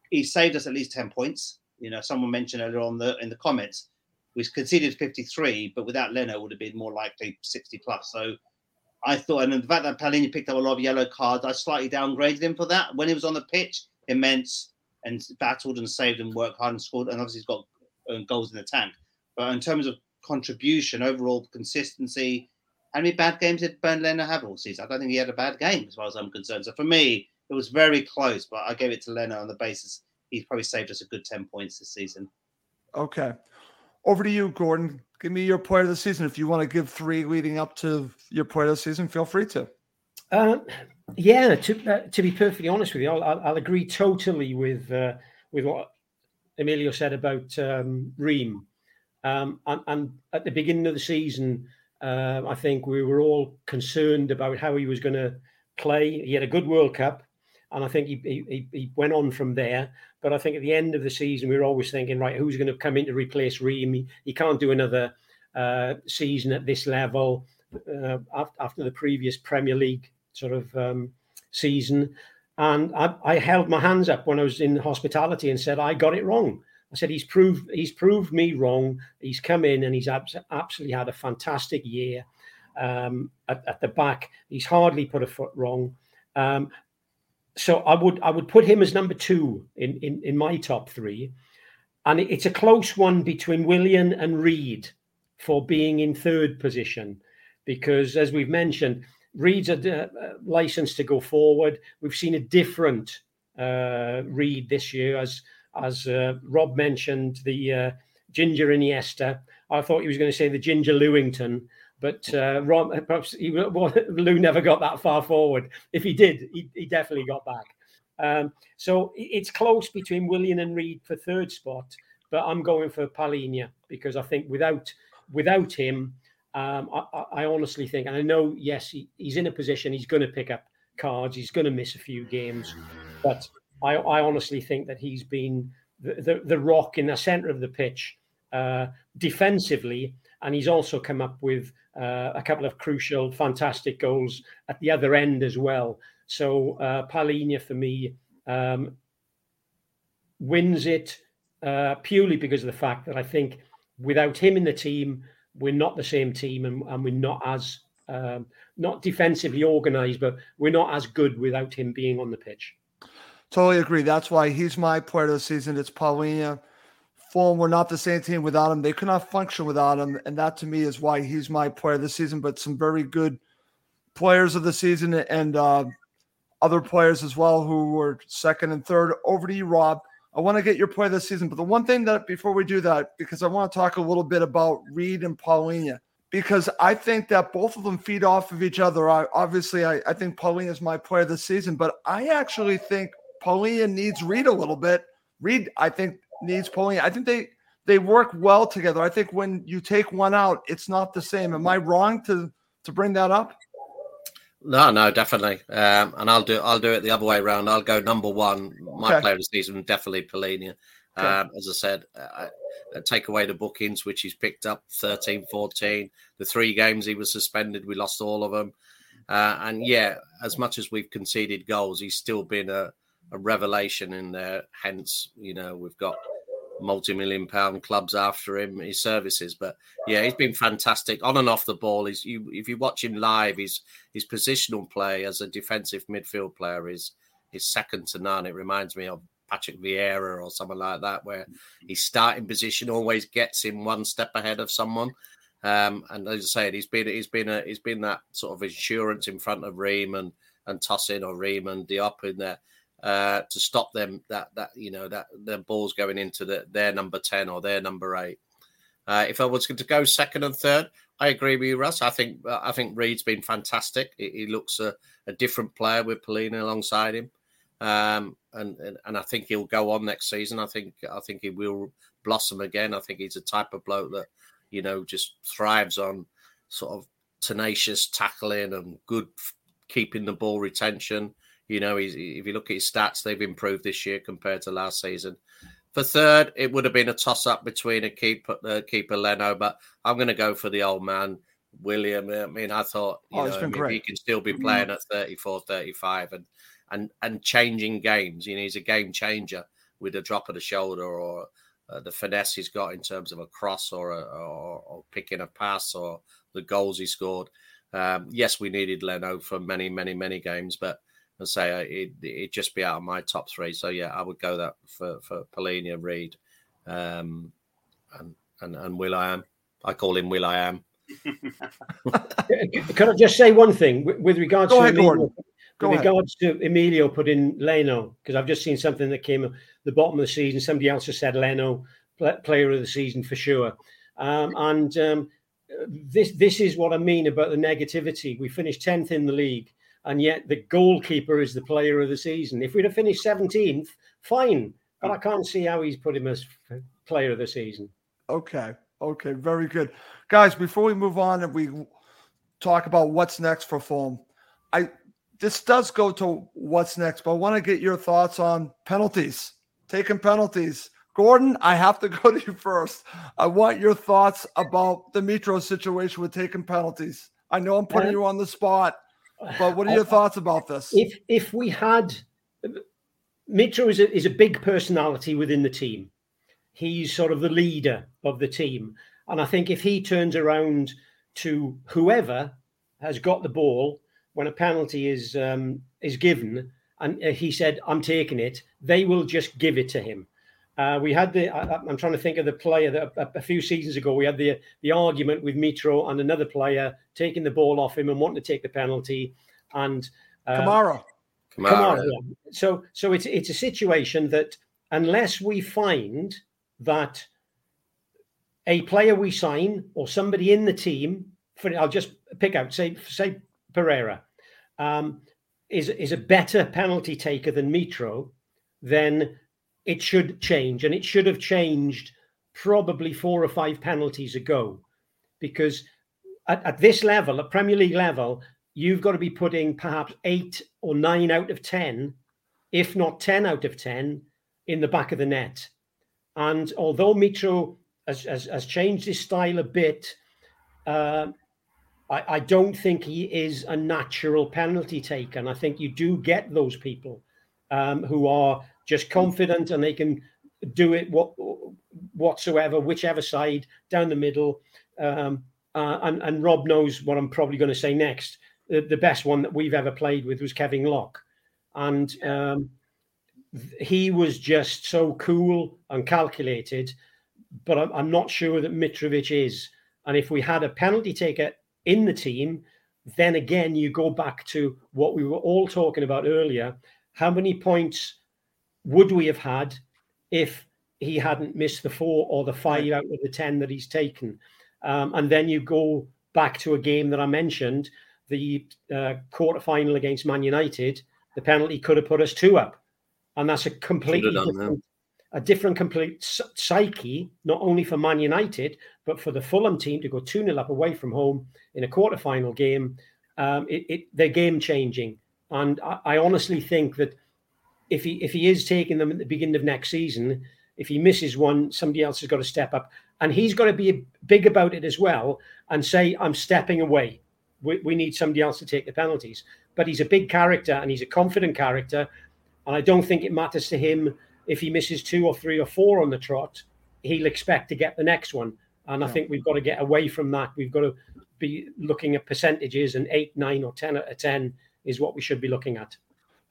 He saved us at least ten points. You know, someone mentioned earlier on the in the comments we conceded 53, but without Leno, would have been more likely 60 plus. So I thought, and the fact that Palhinha picked up a lot of yellow cards, I slightly downgraded him for that. When he was on the pitch, immense and battled and saved and worked hard and scored, and obviously he's got uh, goals in the tank. But in terms of contribution, overall consistency, how many bad games did Bernd Leno have all season? I don't think he had a bad game as far as I'm concerned. So for me, it was very close, but I gave it to Leno on the basis he's probably saved us a good 10 points this season. Okay. Over to you, Gordon. Give me your player of the season. If you want to give three leading up to your player of the season, feel free to. Uh, yeah, to uh, to be perfectly honest with you, I'll, I'll agree totally with uh, with what Emilio said about um, Ream. Um, and, and, at the beginning of the season, uh, I think we were all concerned about how he was going to play. He had a good World Cup, and I think he, he, he went on from there. But I think at the end of the season, we were always thinking, right, who's going to come in to replace Ream? He, he can't do another uh, season at this level uh, after the previous Premier League sort of um, season. And I, I, held my hands up when I was in hospitality and said, I got it wrong. I said, he's proved he's proved me wrong. He's come in and he's absolutely had a fantastic year um, at, at, the back. He's hardly put a foot wrong. Um, so I would I would put him as number two in in, in my top three, and it's a close one between Willian and Reed for being in third position, because as we've mentioned, Reed's a uh, license to go forward. We've seen a different uh, Reed this year, as as uh, Rob mentioned, the uh, Ginger Iniesta. I thought he was going to say the Ginger Lewington, but uh, Ron, perhaps he, well, Lou never got that far forward. If he did, he, he definitely got back. Um, so it's close between Willian and Reed for third spot, but I'm going for Palhinha because I think without without him, um, I, I, honestly think, and I know, yes, he, he's in a position he's going to pick up cards, he's going to miss a few games, but I, I honestly think that he's been the, the, the rock in the centre of the pitch uh, defensively, and he's also come up with uh, a couple of crucial, fantastic goals at the other end as well. So uh, for me um, wins it uh, purely because of the fact that I think without him in the team, we're not the same team and, and we're not as um, not defensively organized, but we're not as good without him being on the pitch. Totally agree. That's why he's my player of the season. It's Palhinha. Fulham were not the same team without him. They could not function without him. And that to me is why he's my player of the season. But some very good players of the season and uh, other players as well who were second and third. Over to you, Rob. I want to get your play this season. But the one thing that before we do that, because I want to talk a little bit about Reed and Palhinha, because I think that both of them feed off of each other. I, obviously, I, I think Palhinha is my player this season, but I actually think Palhinha needs Reed a little bit. Reed, I think, needs Palhinha. I think they they work well together. I think when you take one out, it's not the same. Am I wrong to to bring that up? No, no, definitely. Um, and I'll do I'll do it the other way around. I'll go number one. My okay. player of the season, definitely Palhinha. Okay. Um, as I said, I, I take away the bookings, which he's picked up 13, 14. The three games he was suspended, we lost all of them. Uh, and yeah, as much as we've conceded goals, he's still been a, a revelation in there. Hence, you know, we've got multi-million pound clubs after him, his services. But yeah, he's been fantastic on and off the ball. He's you if you watch him live, his his positional play as a defensive midfield player is is second to none. It reminds me of Patrick Vieira or someone like that, where his starting position always gets him one step ahead of someone. Um, and as I said, he's been he's been a he's been that sort of insurance in front of Ream and and Tosin or Ream and Diop in there uh, to stop them that that you know that the balls going into the, their number ten or their number eight. Uh, if I was going to go second and third, I agree with you, Russ. I think I think Reed's been fantastic. He, he looks a, a, different player with Palhinha alongside him, um, and, and, and I think he'll go on next season. I think I think he will blossom again. I think he's a type of bloke that you know just thrives on sort of tenacious tackling and good keeping the ball retention. You know, he's, if you look at his stats, they've improved this year compared to last season. For third, it would have been a toss up between a keeper, uh, keeper Leno, but I'm going to go for the old man, Willian. I mean, I thought you oh, know, I mean, he can still be playing at 34, 35 and, and, and changing games. You know, he's a game changer with a drop of the shoulder or uh, the finesse he's got in terms of a cross or, a, or, or picking a pass or the goals he scored. Um, yes, we needed Leno for many, many, many games, but and say it, would just be out of my top three. So yeah, I would go that for for Palhinha, Reed, um, and and and Will I am. I call him Will I am. Can I just say one thing with regards Go to ahead, Emilio, Go with ahead. regards to Emilio putting Leno because I've just seen something that came at the bottom of the season. Somebody else has said Leno player of the season for sure, um, and um, this this is what I mean about the negativity. We finished tenth in the league and yet the goalkeeper is the player of the season. If we'd have finished 17th, fine, but I can't see how he's put him as player of the season. Okay. Okay. Very good. Guys, before we move on and we talk about what's next for Fulham, I this does go to what's next, but I want to get your thoughts on penalties, taking penalties. Gordon, I have to go to you first. I want your thoughts about the Mitro situation with taking penalties. I know I'm putting uh-huh. you on the spot, but what are your thoughts about this? If if we had Mitro is a, is a big personality within the team. He's sort of the leader of the team, and I think if he turns around to whoever has got the ball when a penalty is um, is given, and uh, he said, "I'm taking it," they will just give it to him. Uh, we had the. I, am trying to think of the player that a, a, few seasons ago we had the the argument with Mitro and another player taking the ball off him and wanting to take the penalty, and uh, Kamara. Kamara. Kamara yeah. So so it's it's a situation that unless we find that a player we sign or somebody in the team, for I'll just pick out say say Pereira, um, is is a better penalty taker than Mitro, then it should change, and it should have changed probably four or five penalties ago, because at, at this level, at Premier League level, you've got to be putting perhaps eight or nine out of ten, if not ten out of ten, in the back of the net. And although Mitro has, has, has changed his style a bit, uh, I, I, don't think he is a natural penalty taker. And I think you do get those people um, who are just confident and they can do it what whatsoever, whichever side, down the middle. Um, uh, and, and Rob knows what I'm probably going to say next. The, the, best one that we've ever played with was Kevin Lock. And um, he was just so cool and calculated, but I'm, I'm not sure that Mitrovic is. And if we had a penalty taker in the team, then again, you go back to what we were all talking about earlier. How many points would we have had if he hadn't missed the four or the five out of the 10 that he's taken? Um, and then you go back to a game that I mentioned, the uh, quarter final against Man United. The penalty could have put us two up, and that's a completely different, a different complete psyche, not only for Man United but for the Fulham team to go two 0 up away from home in a quarter final game. Um, it, it, they're game changing, and I, I honestly think that if he if he is taking them at the beginning of next season, if he misses one, somebody else has got to step up. And he's got to be big about it as well and say, I'm stepping away. We, we need somebody else to take the penalties. But he's a big character and he's a confident character. And I don't think it matters to him if he misses two or three or four on the trot, he'll expect to get the next one. And I think we've got to get away from that. We've got to be looking at percentages, and eight, nine, or 10 out of 10 is what we should be looking at.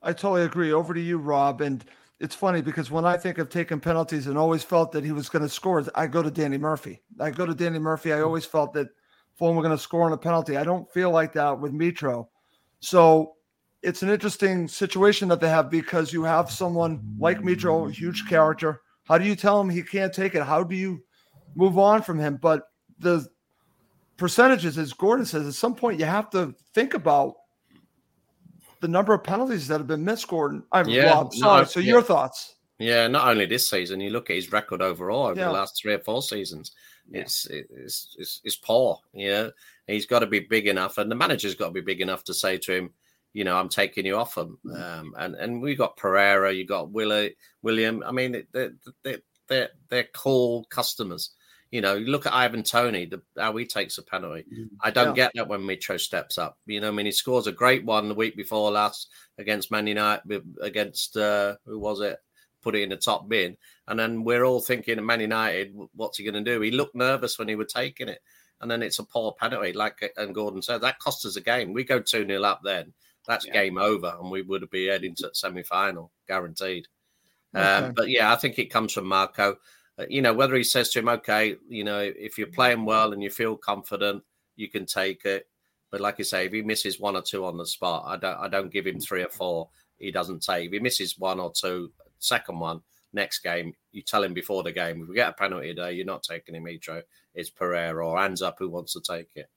I totally agree. Over to you, Rob. And it's funny because when I think of taking penalties and always felt that he was going to score, I go to Danny Murphy. I go to Danny Murphy. I always felt that Fulham were going to score on a penalty. I don't feel like that with Mitro. So it's an interesting situation that they have because you have someone like Mitro, huge character. How do you tell him he can't take it? How do you move on from him? But the percentages, as Gordon says, at some point you have to think about the number of penalties that have been missed, Gordon. I'm yeah, Rob, sorry. No, so yeah. your thoughts? Yeah, not only this season. You look at his record overall over yeah. the last three or four seasons. It's, it's it's it's poor. You know, he's got to be big enough, and the manager's got to be big enough to say to him, you know, I'm taking you off him. Mm. Um, and and we got Pereira, you got Willie, Willian. I mean, they're they're they're, they're cool customers. You know, you look at Ivan Toney, the, how he takes a penalty. Mm, I don't yeah. get that when Mitro steps up. You know, I mean, he scores a great one the week before last against Man United, against uh, who was it? Put it in the top bin, and then we're all thinking, Man United, what's he going to do? He looked nervous when he was taking it, and then it's a poor penalty, like and Gordon said, that cost us a game. We go two 0 up, then that's yeah. game over, and we would be heading to the semi final, guaranteed. Okay. Um, but yeah, I think it comes from Marco. Uh, you know, whether he says to him, okay, you know, if you're playing well and you feel confident, you can take it. But like I say, if he misses one or two on the spot, I don't I don't give him three or four. He doesn't take. If he misses one or two, second one, next game, you tell him before the game, if we get a penalty today, you're not taking him, Mitro. It's Pereira or hands up who wants to take it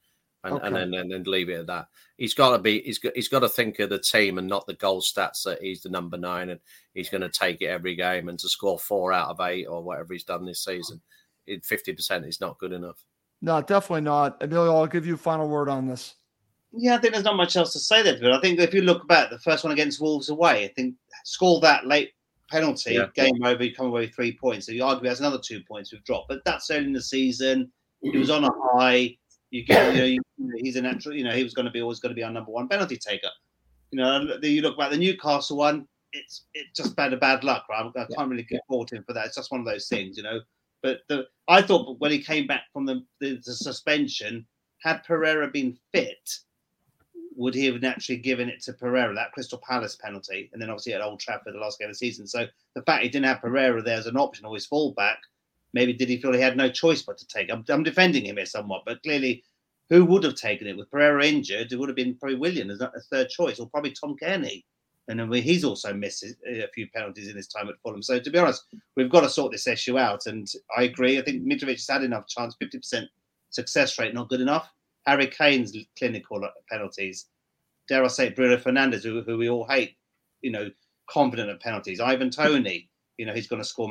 and, okay. and then and then leave it at that. He's got to be he's got he's got to think of the team and not the goal stats that he's the number nine and he's going to take it every game and to score four out of eight or whatever he's done this season, fifty percent is not good enough. No, definitely not. Emilio, I'll give you a final word on this. Yeah, I think there's not much else to say there. But I think if you look back, the first one against Wolves away, I think score that late penalty, yeah. game over, you come away with three points. So you argue has another two points we've dropped, but that's early in the season. He was on a high you get, you know, you, he's a natural. You know, he was going to be always going to be our number one penalty taker. You know, you look about the Newcastle one. It's it's just bad a bad luck, right? I can't really get fault him for that. It's just one of those things, you know. But the, I thought when he came back from the, the, the suspension, had Pereira been fit, would he have naturally given it to Pereira, that Crystal Palace penalty, and then obviously at Old Trafford the last game of the season. So the fact he didn't have Pereira there as an option or his fallback maybe did he feel he had no choice but to take? I'm, I'm defending him here somewhat, but clearly, who would have taken it with Pereira injured? It would have been probably Willian as a third choice, or probably Tom Cairney. And then he's also missed uh, a few penalties in his time at Fulham. So to be honest, we've got to sort this issue out. And I agree. I think Mitrovic has had enough chance. Fifty percent success rate, not good enough. Harry Kane's clinical penalties. Dare I say, Bruno Fernandes, who, who we all hate, you know, confident at penalties. Ivan Toney, you know, he's going to score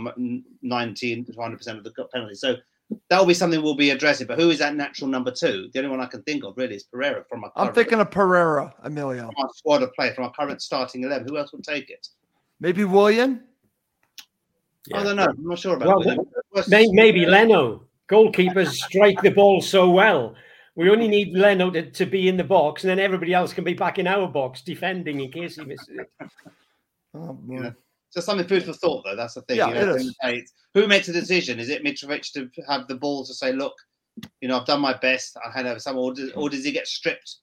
19 to 100% of the penalties. So that will be something we'll be addressing. But who is that natural number two? The only one I can think of really is Pereira from our. I'm thinking of Pereira, Emilio. From our squad of play from our current starting eleven. Who else would take it? Maybe Willian. Yeah. I don't know. I'm not sure about well, maybe, maybe Leno. Goalkeepers strike the ball so well. We only need Leno to, to be in the box, and then everybody else can be back in our box defending in case he misses it. Oh, boy. Yeah. Just something food for thought, though. That's the thing. Yeah, you know, it is. Who makes the decision? Is it Mitrovic to have the balls to say, "Look, you know, I've done my best. I hand over some," or does, or does he get stripped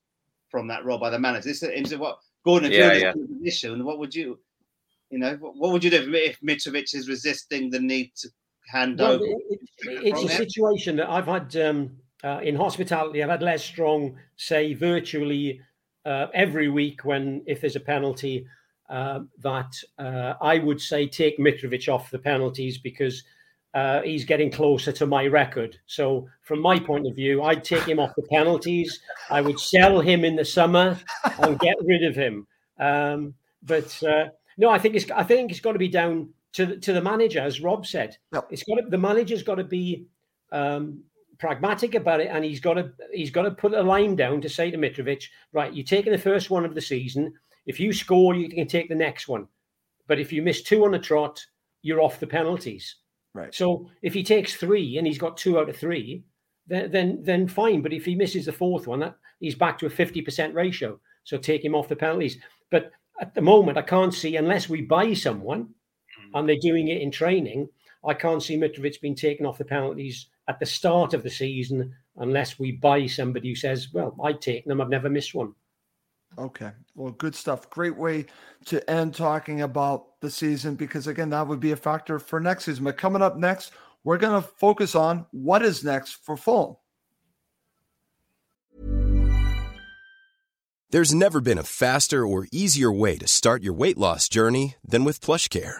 from that role by the manager? This is what Gordon. If Yeah, you're yeah. this position, what would you, you know, what, what would you do if, if Mitrovic is resisting the need to hand Well, over? it- it- it's a situation that I've had um, uh, in hospitality. I've had Les Strong say virtually uh, every week when if there's a penalty uh, that uh, I would say take Mitrovic off the penalties because uh, he's getting closer to my record. So from my point of view, I'd take him off the penalties. I would sell him in the summer and get rid of him. Um, but uh, no, I think it's I think it's got to be down to the, to the manager, as Rob said. It's got to, the manager's got to be um, pragmatic about it, and he's got to he's got to put a line down to say to Mitrovic, right, you're taking the first one of the season. If you score, you can take the next one. But if you miss two on the trot, you're off the penalties. Right. So if he takes three and he's got two out of three, then then, then fine. But if he misses the fourth one, that he's back to a fifty percent ratio. So take him off the penalties. But at the moment, I can't see unless we buy someone hmm. and they're doing it in training. I can't see Mitrovic being taken off the penalties at the start of the season unless we buy somebody who says, "Well, I've taken them. I've never missed one." Okay. Well, good stuff. Great way to end talking about the season because, again, that would be a factor for next season. But coming up next, we're going to focus on what is next for Fulham. There's never been a faster or easier way to start your weight loss journey than with PlushCare.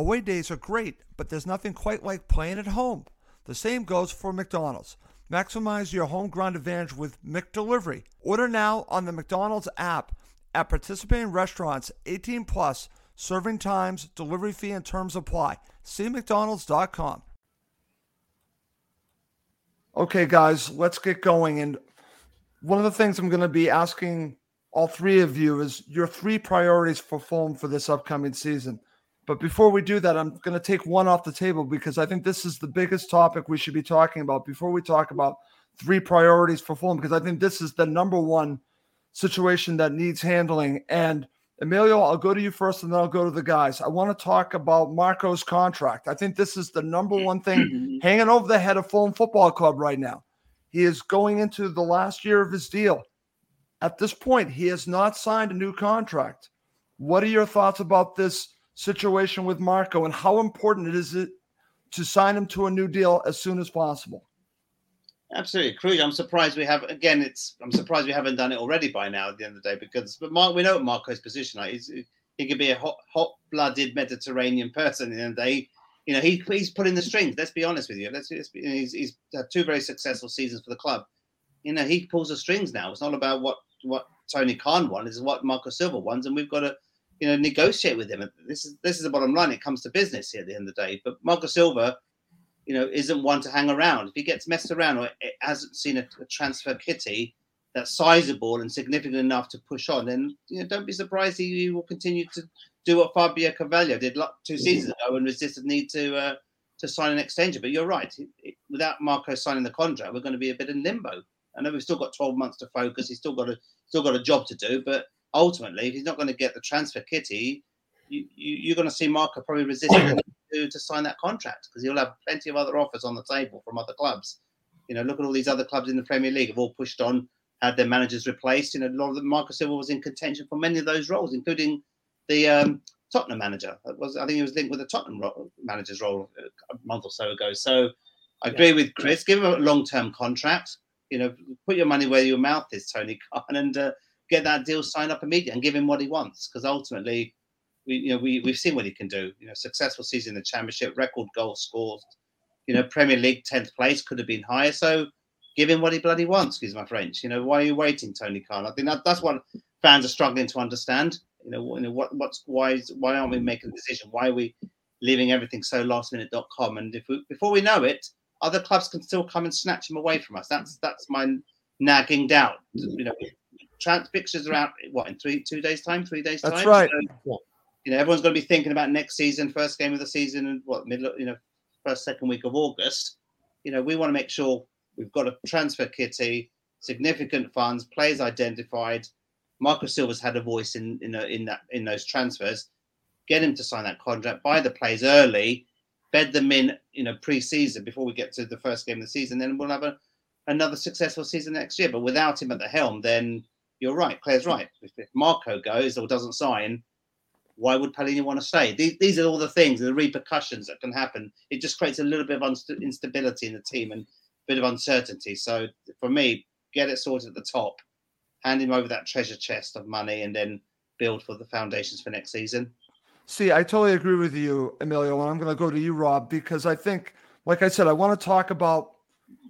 Away days are great, but there's nothing quite like playing at home. The same goes for McDonald's. Maximize your home ground advantage with McDelivery. Order now on the McDonald's app at participating restaurants 18 plus. Serving times, delivery fee, and terms apply. See McDonald's.com. Okay, guys, let's get going. And one of the things I'm going to be asking all three of you is your three priorities for Fulham for this upcoming season. But before we do that, I'm going to take one off the table because I think this is the biggest topic we should be talking about before we talk about three priorities for Fulham, because I think this is the number one situation that needs handling. And Emilio, I'll go to you first and then I'll go to the guys. I want to talk about Marco's contract. I think this is the number one thing hanging over the head of Fulham Football Club right now. He is going into the last year of his deal. At this point, he has not signed a new contract. What are your thoughts about this situation with Marco and how important it is it to sign him to a new deal as soon as possible? Absolutely, Cruz. I'm surprised we have. Again, it's. I'm surprised we haven't done it already by now. At the end of the day, because but Mark, we know what Marco's position. Like, he's, he could be a hot, hot-blooded Mediterranean person. At the end of the day, you know, he, he's pulling the strings. Let's be honest with you. Let's. let's be, he's, he's had two very successful seasons for the club. You know, he pulls the strings now. It's not about what what Tony Khan wants. It's what Marco Silva wants, and we've got to, you know, negotiate with him. This is this is the bottom line. It comes to business here at the end of the day. But Marco Silva you know, isn't one to hang around. If he gets messed around or it hasn't seen a, a transfer kitty that's sizable and significant enough to push on, then you know, don't be surprised he, he will continue to do what Fabio Carvalho did two seasons ago and resisted the need to uh, to sign an extension. But you're right, it, it, without Marco signing the contract, we're going to be a bit in limbo. I know we've still got 12 months to focus. He's still got a still got a job to do, but ultimately, if he's not going to get the transfer kitty, you, you, you're going to see Marco probably resisting to, to sign that contract because he'll have plenty of other offers on the table from other clubs. You know, look at all these other clubs in the Premier League have all pushed on, had their managers replaced. You know, a lot of them, Marco Silva was in contention for many of those roles, including the um, Tottenham manager. That was I think he was linked with the Tottenham ro- manager's role a month or so ago. So I agree with Chris. Give him a long-term contract. You know, put your money where your mouth is, Tony Khan, and uh, get that deal signed up immediately and give him what he wants. Because ultimately, we you know we we've seen what he can do. You know, successful season in the Championship, record goal scores. You know, Premier League tenth place could have been higher. So give him what he bloody wants. Excuse my French. You know, why are you waiting, Tony Khan? I think that, that's what fans are struggling to understand. You know, you know what what's why is, why aren't we making a decision? Why are we leaving everything so last lastminute.com. And if we, before we know it, other clubs can still come and snatch him away from us. That's that's my nagging doubt. You know, trans fixtures are out what in three two days time, three days That's time. right. So, you know, everyone's going to be thinking about next season, first game of the season, and what middle, you know, first second week of August. You know, we want to make sure we've got a transfer kitty, significant funds, players identified. Marco Silva's had a voice in in, in that in those transfers. Get him to sign that contract, buy the players early, bed them in, you know, pre-season before we get to the first game of the season. Then we'll have a, another successful season next year. But without him at the helm, then you're right. Claire's hmm. right. If, if Marco goes or doesn't sign, why would Palhinha want to stay? These, these are all the things, the repercussions that can happen. It just creates a little bit of unst- instability in the team and a bit of uncertainty. So for me, get it sorted at the top, hand him over that treasure chest of money, and then build for the foundations for next season. See, I totally agree with you, Emilio, and I'm going to go to you, Rob, because I think, like I said, I want to talk about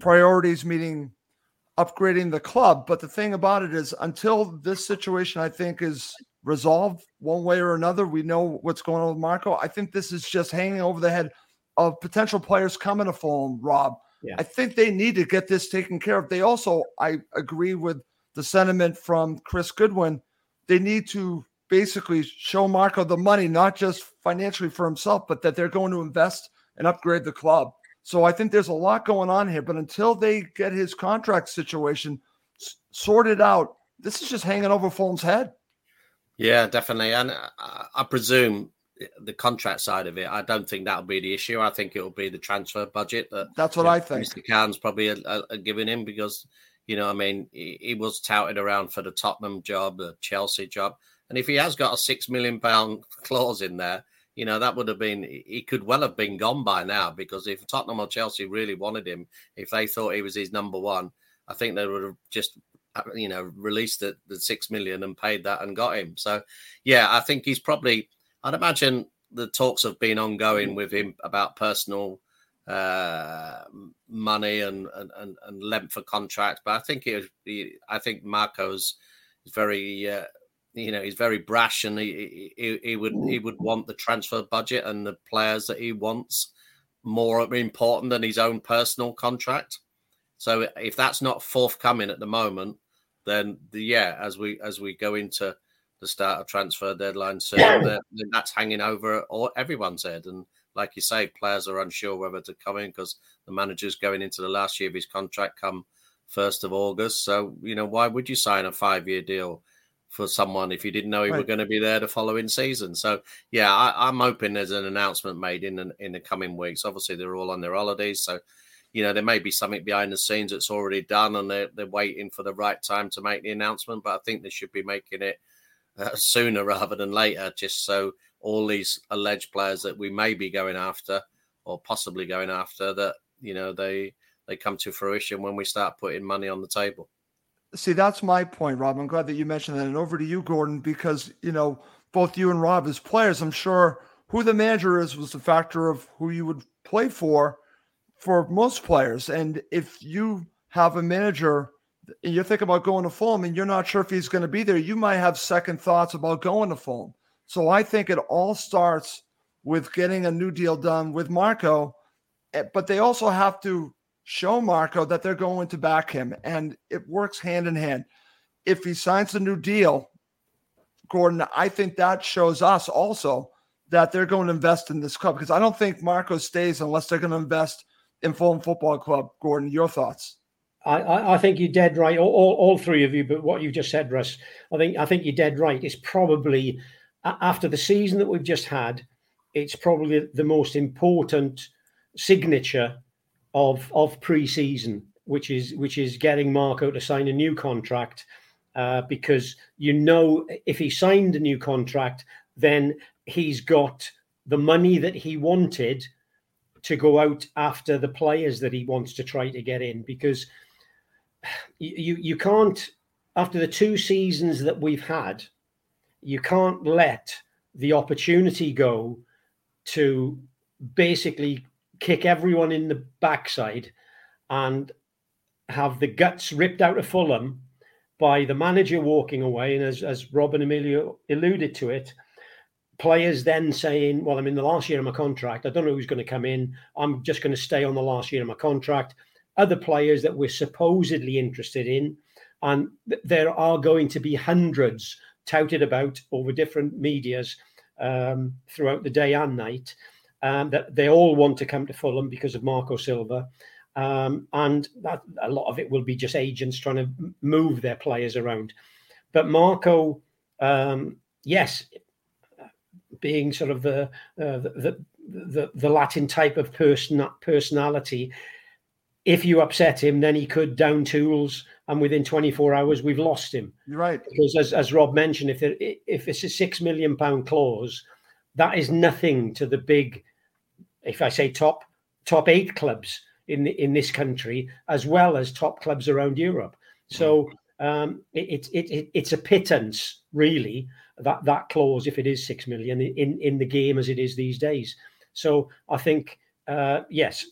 priorities, meaning upgrading the club. But the thing about it is, until this situation, I think, is resolved one way or another, we know what's going on with Marco. I think this is just hanging over the head of potential players coming to Fulham, Rob. Yeah. I think they need to get this taken care of. They also, I agree with the sentiment from Chris Goodwin. They need to basically show Marco the money, not just financially for himself, but that they're going to invest and upgrade the club. So I think there's a lot going on here. But until they get his contract situation s- sorted out, this is just hanging over Fulham's head. Yeah, definitely. And I, I presume the contract side of it, I don't think that'll be the issue. I think it'll be the transfer budget that That's what you know, I think. Mr. Khan's probably uh, uh, giving him because, you know, I mean, he, he was touted around for the Tottenham job, the Chelsea job. And if he has got a six million pound clause in there, you know, that would have been, he could well have been gone by now because if Tottenham or Chelsea really wanted him, if they thought he was his number one, I think they would have just, uh, you know, released the, the six million and paid that and got him. So, yeah, I think he's probably, I'd imagine the talks have been ongoing with him about personal uh, money and, and, and, length of contract. But I think it, he, I think Marco's is very, uh, you know, he's very brash, and he, he he would he would want the transfer budget and the players that he wants more important than his own personal contract. So if that's not forthcoming at the moment, then the, yeah, as we as we go into the start of transfer deadline soon, then, that's hanging over all everyone's head. And like you say, players are unsure whether to come in because the manager's going into the last year of his contract come first of August. So you know, why would you sign a five year deal? For someone, if you didn't know he were going to be there the following season, so yeah, I, I'm hoping there's an announcement made in the, in the coming weeks. Obviously, they're all on their holidays, so you know there may be something behind the scenes that's already done, and they're they're waiting for the right time to make the announcement. But I think they should be making it uh, sooner rather than later, just so all these alleged players that we may be going after or possibly going after that you know they they come to fruition when we start putting money on the table. See, that's my point, Rob. I'm glad that you mentioned that. And over to you, Gordon, because you know both you and Rob as players, I'm sure who the manager is was a factor of who you would play for for most players. And if you have a manager and you're thinking about going to Fulham and you're not sure if he's going to be there, you might have second thoughts about going to Fulham. So I think it all starts with getting a new deal done with Marco, eh, but they also have to show Marco that they're going to back him, and it works hand in hand. If he signs a new deal, Gordon, I think that shows us also that they're going to invest in this club because I don't think Marco stays unless they're going to invest in Fulham Football Club. Gordon, your thoughts? I, I, think you're dead right, all, all, all three of you. But what you just said, Russ, I think I think you're dead right. It's probably after the season that we've just had, it's probably the most important signature of of pre-season, which is which is getting Marco to sign a new contract. Uh, because you know, if he signed a new contract, then he's got the money that he wanted to go out after the players that he wants to try to get in because you you can't after the two seasons that we've had you can't let the opportunity go to basically kick everyone in the backside and have the guts ripped out of Fulham by the manager walking away and as as Rob and Emilio alluded to it players then saying, "Well, I'm in the last year of my contract. I don't know who's going to come in. I'm just going to stay on the last year of my contract." Other players that we're supposedly interested in, and th- there are going to be hundreds touted about over different medias um, throughout the day and night. Um, that they all want to come to Fulham because of Marco Silva. Um, and that, a lot of it will be just agents trying to move their players around. But Marco, um, yes, being sort of the, uh, the, the the Latin type of person personality, if you upset him, then he could down tools, and within 24 hours we've lost him. You're right. Because as, as Rob mentioned, if it, if it's a six million pound clause, that is nothing to the big, if I say top top eight clubs in the, in this country, as well as top clubs around Europe. So um, it, it, it, it's a pittance, really, that that clause, if it is six million in in the game as it is these days. So I think uh, yes,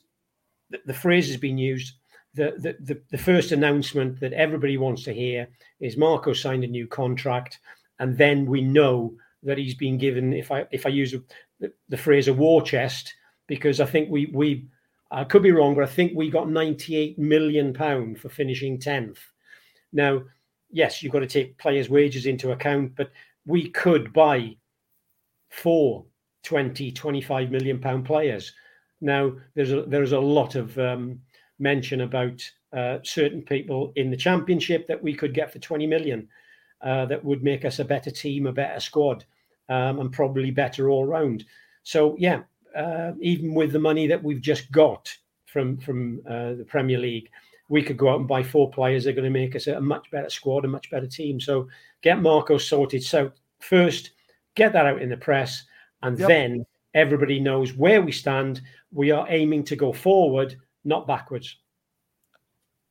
the, the, phrase has been used. The, the, the the first announcement that everybody wants to hear is Marco signed a new contract, and then we know that he's been given. If I if I use the, the phrase a war chest, because I think we we I could be wrong, but I think we got 98 million pound for finishing 10th. Now, yes, you've got to take players' wages into account, but we could buy four 20, 25 million pound players. Now, there's a, there's a lot of um, mention about uh, certain people in the championship that we could get for 20 million. Uh, that would make us a better team, a better squad, um, and probably better all round. So yeah, uh, even with the money that we've just got from from uh, the Premier League, we could go out and buy four players. They're going to make us a, much better squad, a much better team. So get Marco sorted. So first, get that out in the press, and yep. then everybody knows where we stand. We are aiming to go forward, not backwards.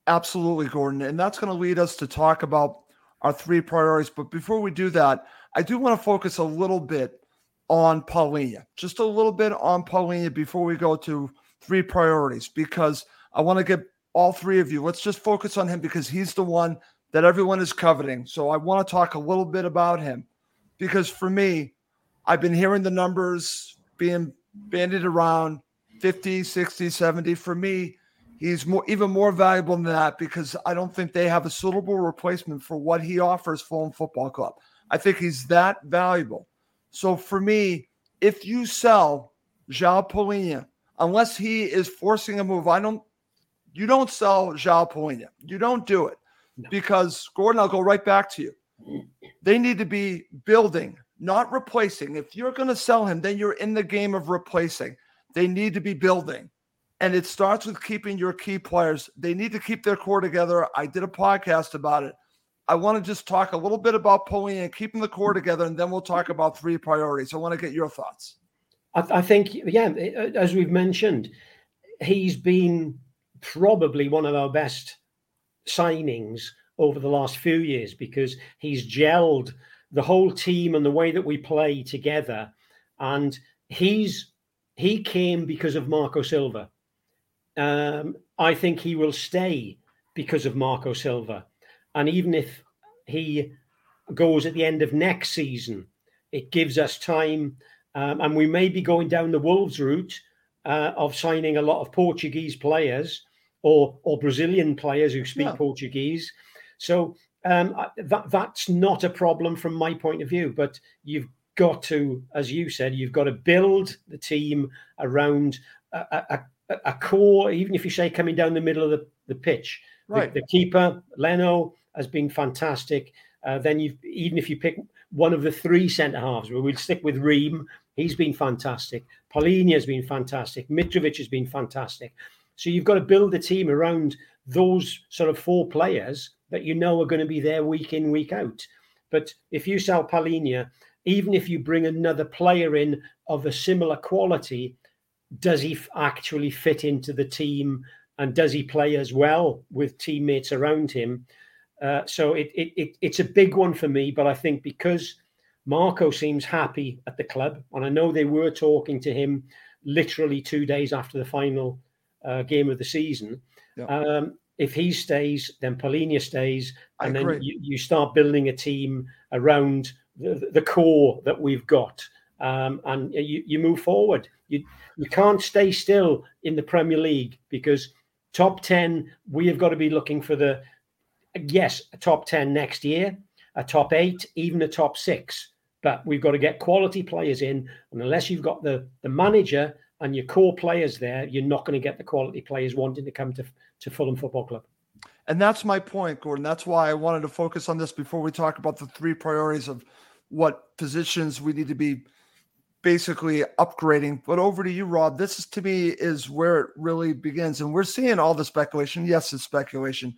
Absolutely, Gordon, and that's going to lead us to talk about our three priorities. But before we do that, I do want to focus a little bit on Palhinha, just a little bit on Palhinha before we go to three priorities, because I want to get all three of you. Let's just focus on him because he's the one that everyone is coveting. So I want to talk a little bit about him because for me, I've been hearing the numbers being bandied around 50, 60, 70. For me, he's more even more valuable than that because I don't think they have a suitable replacement for what he offers Fulham Football Club. I think he's that valuable. So for me, if you sell João Palhinha, unless he is forcing a move, I don't. You don't sell João Palhinha. You don't do it no. because Gordon. I'll go right back to you. They need to be building, not replacing. If you're going to sell him, then you're in the game of replacing. They need to be building. And it starts with keeping your key players. They need to keep their core together. I did a podcast about it. I want to just talk a little bit about pulling and keeping the core together, and then we'll talk about three priorities. I want to get your thoughts. I, I think, yeah, as we've mentioned, he's been probably one of our best signings over the last few years because he's gelled the whole team and the way that we play together. And he's he came because of Marco Silva. Um, I think he will stay because of Marco Silva. And even if he goes at the end of next season, it gives us time. Um, and we may be going down the Wolves route uh, of signing a lot of Portuguese players or or Brazilian players who speak yeah. Portuguese. So um, that that's not a problem from my point of view. But you've got to, as you said, you've got to build the team around a, a, a core. Even if you say coming down the middle of the, the pitch, right. the, the keeper Leno, has been fantastic. Uh, then you've even if you pick one of the three centre halves, we'll stick with Ream. He's been fantastic. Palhinha has been fantastic. Mitrovic has been fantastic. So you've got to build a team around those sort of four players that you know are going to be there week in, week out. But if you sell Palhinha, even if you bring another player in of a similar quality, does he actually fit into the team and does he play as well with teammates around him? Uh, so it, it, it, it's a big one for me, but I think because Marco seems happy at the club, and I know they were talking to him literally two days after the final uh, game of the season. Yeah. Um, if he stays, then Palhinha stays, and then you, you, start building a team around the, the, core that we've got. um, and you, you move forward. You you can't stay still in the Premier League because top ten we have got to be looking for the yes a top ten next year, a top eight, even a top six. But we've got to get quality players in, and unless you've got the the manager and your core players there, you're not going to get the quality players wanting to come to to Fulham Football Club. And that's my point, Gordon. That's why I wanted to focus on this before we talk about the three priorities of what positions we need to be basically upgrading. But over to you, Rob. This is to me is where it really begins. And we're seeing all the speculation. Yes, it's speculation,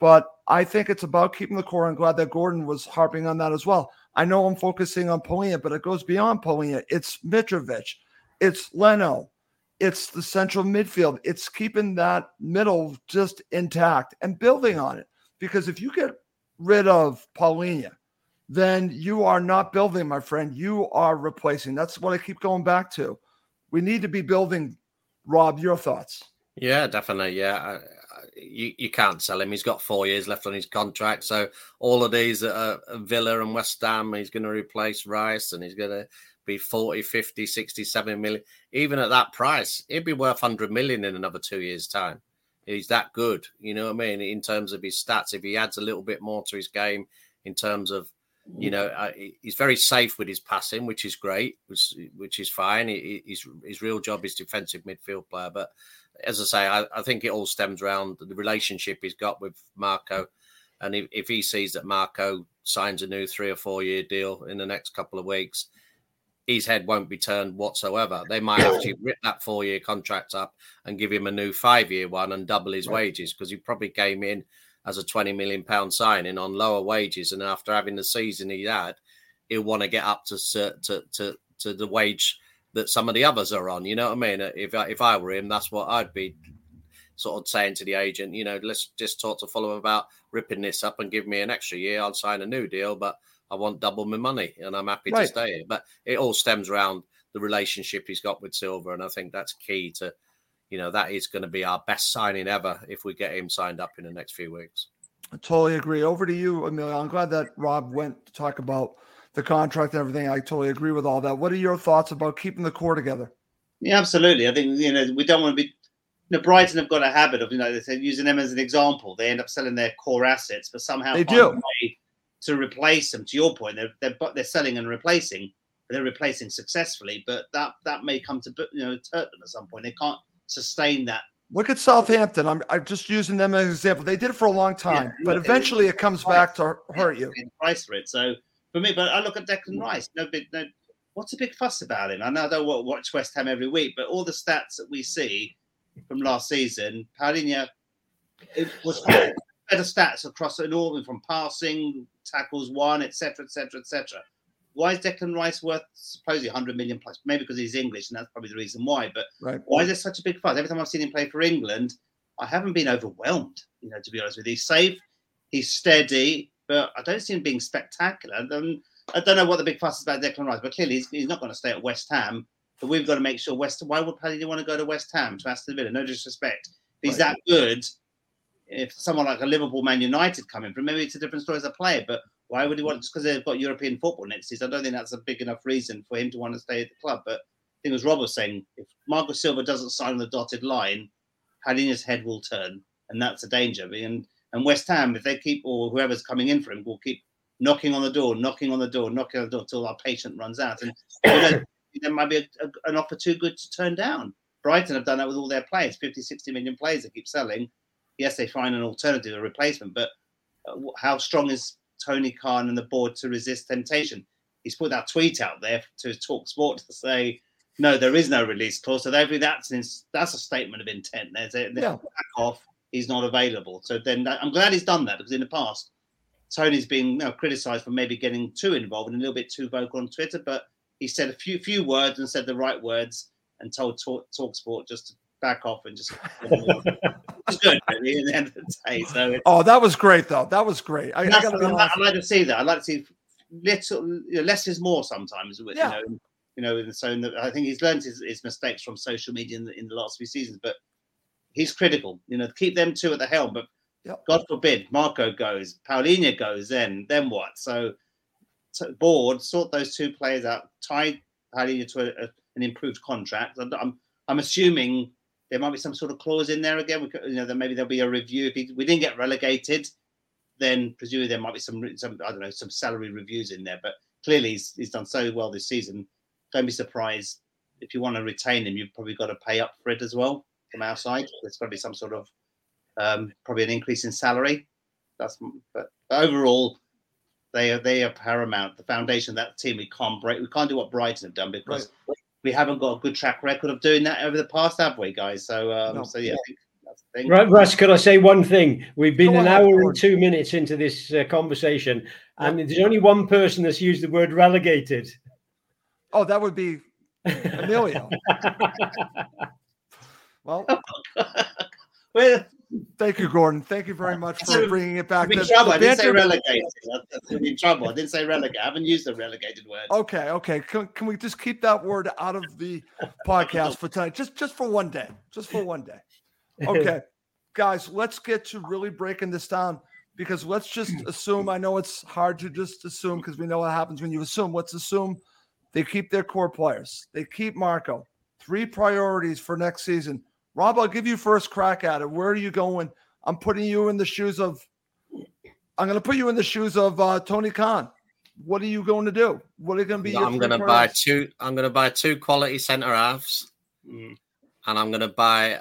but I think it's about keeping the core. I'm glad that Gordon was harping on that as well. I know I'm focusing on Palhinha, but it goes beyond Palhinha. It's Mitrovic, it's Leno, it's the central midfield. It's keeping that middle just intact and building on it. Because if you get rid of Palhinha, then you are not building, my friend. You are replacing. That's what I keep going back to. We need to be building. Rob, your thoughts? Yeah, definitely. Yeah, you, you can't sell him. He's got four years left on his contract. So all of these at Villa and West Ham, he's going to replace Rice and he's going to be 40, 50, 60, 70 million. Even at that price, he'd be worth 100 million in another two years' time. He's that good, you know what I mean? In terms of his stats, if he adds a little bit more to his game in terms of you know, uh, he's very safe with his passing, which is great, which, which is fine. He, his his real job is defensive midfield player. But as I say, I, I, think it all stems around the relationship he's got with Marco, and if, if he sees that Marco signs a new three or four year deal in the next couple of weeks, his head won't be turned whatsoever. They might actually rip that four year contract up and give him a new five year one and double his wages because he probably came in as a 20 million pound signing on lower wages. And after having the season he had, he'll want to get up to, to, to, to the wage that some of the others are on. You know what I mean? If, if I were him, that's what I'd be sort of saying to the agent, you know, let's just talk to Fulham about ripping this up and give me an extra year. I'll sign a new deal, but I want double my money and I'm happy right. to stay here. But it all stems around the relationship he's got with Silva. And I think that's key to you know, that is going to be our best signing ever if we get him signed up in the next few weeks. I totally agree. Over to you, Emilio. I'm glad that Rob went to talk about the contract and everything. I totally agree with all that. What are your thoughts about keeping the core together? Yeah, absolutely. I think you know we don't want to be. You know, Brighton have got a habit of you know they're using them as an example. They end up selling their core assets, but somehow they do to replace them. To your point, they're they're they're selling and replacing. They're replacing successfully, but that that may come to you know hurt them at some point. They can't sustain that. Look at Southampton. I'm, I'm just using them as an example. They did it for a long time, yeah, but eventually it, comes back to hurt you. Price for it. So for me, but I look at Declan mm. Rice. No big, no. What's a big fuss about him? I know I don't watch West Ham every week, but all the stats that we see from last season, Palhinha, it was better stats across it all, from passing, tackles, one, etc., etc., etc why is Declan Rice worth supposedly 100 million plus? Maybe because he's English, and that's probably the reason why. But right. why is there such a big fuss? Every time I've seen him play for England, I haven't been overwhelmed. You know, to be honest with you, he's safe, he's steady, but I don't see him being spectacular. And I don't know what the big fuss is about Declan Rice, but clearly he's, he's not going to stay at West Ham. But we've got to make sure West. Why would Paddy want to go to West Ham to Aston Villa? No disrespect. If he's right. that good, if someone like a Liverpool, Man United come in, but maybe it's a different story as a player. But why would he want? Because they've got European football next season. I don't think that's a big enough reason for him to want to stay at the club. But I think as Rob was saying, if Marco Silva doesn't sign on the dotted line, Palhinha's head will turn, and that's a danger. And and West Ham, if they keep or whoever's coming in for him, will keep knocking on the door, knocking on the door, knocking on the door until our patient runs out. And there might be a, a, an offer too good to turn down. Brighton have done that with all their players, 50, 60 million players they keep selling. Yes, they find an alternative, a replacement, but uh, how strong is Tony Khan and the board to resist temptation. He's put that tweet out there to Talk Sport to say, no, there is no release clause. So that's that's a statement of intent. There's a yeah. back off. He's not available. So then that, I'm glad he's done that because in the past, Tony's been you know, criticised for maybe getting too involved and a little bit too vocal on Twitter. But he said a few few words and said the right words and told Talk, Talk Sport just to back off and just it's good really, at the end of the day. So oh, that was great though. That was great. I, I, I, I like to see that. I like to see little you know, less is more sometimes. With, yeah. You know, you know, so the, I think he's learned his, his, mistakes from social media in the, in the last few seasons, but he's critical. You know, keep them two at the helm. But yep. God forbid Marco goes, Palhinha goes, then then what? So, so board sort those two players out, tie Palhinha to a, a, an improved contract. I'm, I'm, I'm assuming there might be some sort of clause in there again. We could, you know, that maybe there'll be a review if he, we didn't get relegated. Then presumably there might be some, some I don't know, some salary reviews in there. But clearly he's, he's done so well this season. Don't be surprised if you want to retain him. You've probably got to pay up for it as well from our side. There's got to be some sort of um, probably an increase in salary. That's but overall, they are they are paramount. The foundation of that team we can't break. We can't do what Brighton have done because right. we haven't got a good track record of doing that over the past, have we, guys? So um, no. so yeah. Right, Russ, could I say one thing? We've been Go an on, hour and two minutes into this uh, conversation, and there's only one person that's used the word relegated. Oh, that would be Emilio. well, oh, well, thank you, Gordon. Thank you very much for bringing it back. To, trouble. I didn't say relegated. That's in trouble. I didn't say relegate. I haven't used the relegated word. Okay, okay. Can, can we just keep that word out of the podcast for tonight? Just just for one day. Just for one day. Okay, guys, let's get to really breaking this down because let's just assume. I know it's hard to just assume because we know what happens when you assume. Let's assume they keep their core players. They keep Marco. Three priorities for next season. Rob, I'll give you first crack at it. Where are you going? I'm putting you in the shoes of. I'm going to put you in the shoes of uh, Tony Khan. What are you going to do? What are you going to be? I'm going to buy two. I'm going to buy two quality centre halves, mm. and I'm going to buy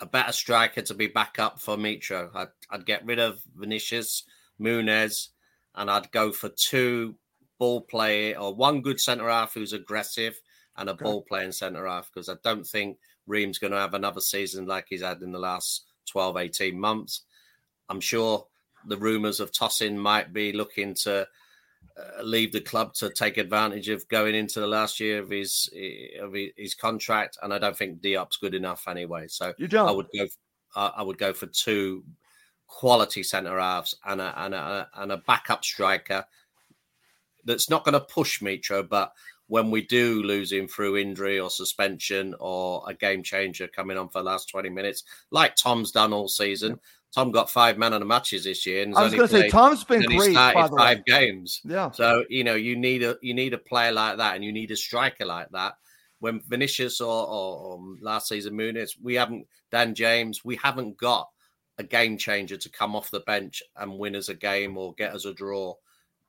a better striker to be back up for Mitro. I'd, I'd get rid of Vinicius, Muniz, and I'd go for two ball play or one good centre half who's aggressive and a okay. ball playing centre half because I don't think Ream's going to have another season like he's had in the last 12, 18 months. I'm sure the rumours of Tosin might be looking to uh, leave the club to take advantage of going into the last year of his of his contract, and I don't think Diop's good enough anyway. So you don't. I would go. Uh, I would go for two quality centre halves and a, and a and a backup striker that's not going to push Mitro, but when we do lose him through injury or suspension or a game changer coming on for the last 20 minutes, like Tom's done all season. Tom got five man of the matches this year. And I was going to say Tom's been great. Started five games. Yeah. So you know you need a you need a player like that, and you need a striker like that. When Vinicius or, or, or last season Muniz, we haven't Dan James, we haven't got a game changer to come off the bench and win us a game or get us a draw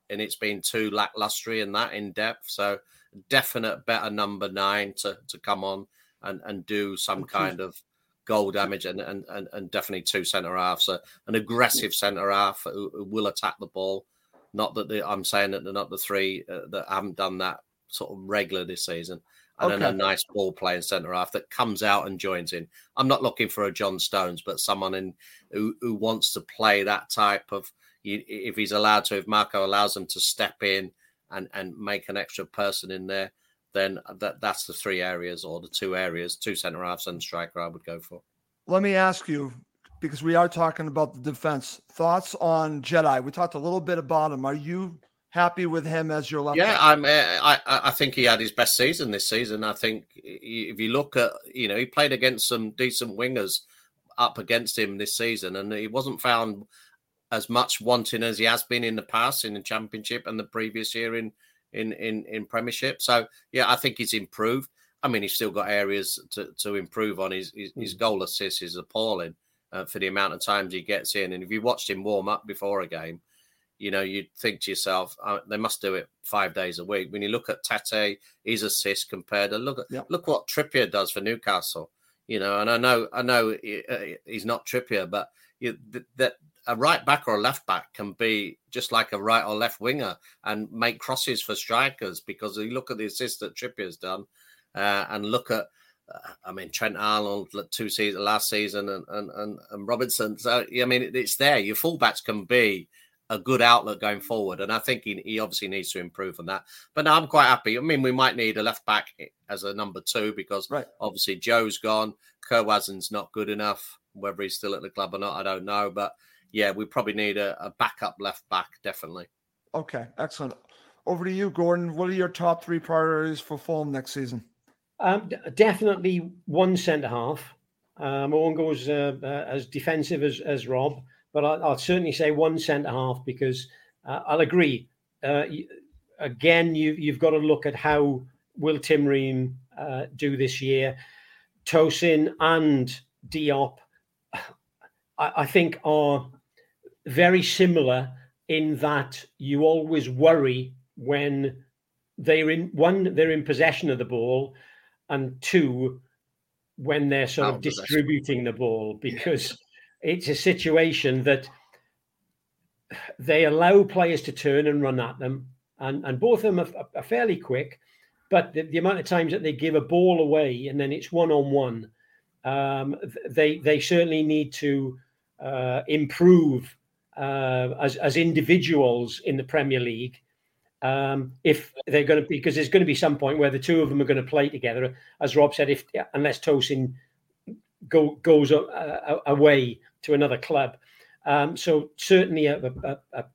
and it's been too lackluster in that in depth. So definite better number nine to, to come on and, and do some kind of goal damage and, and, and, and definitely two centre halves. So an aggressive centre half who, who, will attack the ball. Not that the, I'm saying that they're not the three uh, that haven't done that sort of regular this season. And okay. then a nice ball playing centre half that comes out and joins in. I'm not looking for a John Stones, but someone in who, who wants to play that type of if he's allowed to, if Marco allows him to step in and and make an extra person in there, then that that's the three areas or the two areas, two centre halves and striker I would go for. Let me ask you, because we are talking about the defense. Thoughts on Jedi? We talked a little bit about him. Are you happy with him as your left? Yeah, I'm. Uh, I I think he had his best season this season. I think if you look at, you know, he played against some decent wingers up against him this season, and he wasn't found as much wanting as he has been in the past in the championship and the previous year in in in, in premiership. So yeah, I think he's improved. I mean, he's still got areas to, to improve on. His his, his hmm. goal assist is appalling uh, for the amount of times he gets in. And if you watched him warm up before a game, you know you'd think to yourself, oh, they must do it five days a week. When you look at Tete, his assist compared to look at yep. look what Trippier does for Newcastle. You know, and I know I know uh, he's not Trippier, but you, that a right back or a left back can be just like a right or left winger and make crosses for strikers because you look at the assist that Trippier's done uh, and look at uh, I mean Trent Arnold two seasons last season and and, and, and Robinson. So I mean it's there. Your fullbacks can be a good outlet going forward and I think he, he obviously needs to improve on that. But now I'm quite happy. I mean we might need a left back as a number two because right. obviously Joe's gone. Kurzawa's not good enough. Whether he's still at the club or not I don't know but yeah, we probably need a, a backup left back, definitely. Okay, excellent. Over to you, Gordon. What are your top three priorities for Fulham next season? Um, definitely one centre half. Um, I won't go as, uh, uh, as defensive as, as Rob, but I, will certainly say one centre half because uh, I'll agree. Uh, again, you, you've got to look at how will Tim Ream uh, do this year? Tosin and Diop, I, I think, are very similar in that you always worry when they're in one, they're in possession of the ball, and two, when they're sort of distributing the ball, because it's a situation that they allow players to turn and run at them, and, and both of them are, are fairly quick. But the, the, amount of times that they give a ball away and then it's one on one, they they certainly need to uh, improve uh, as as individuals in the Premier League. Um, if they're going to be, because there's going to be some point where the two of them are going to play together, as Rob said, if unless Tosin go, goes uh, away to another club. Um, so certainly a, a, a,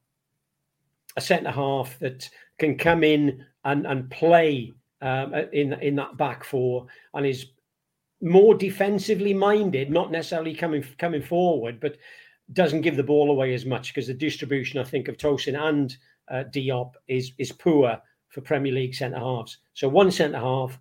a centre half that can come in and, and play um, in in that back four and is more defensively minded, not necessarily coming coming forward, but doesn't give the ball away as much because the distribution, I think, of Tosin and uh, Diop is is poor for Premier League centre halves. So one centre half,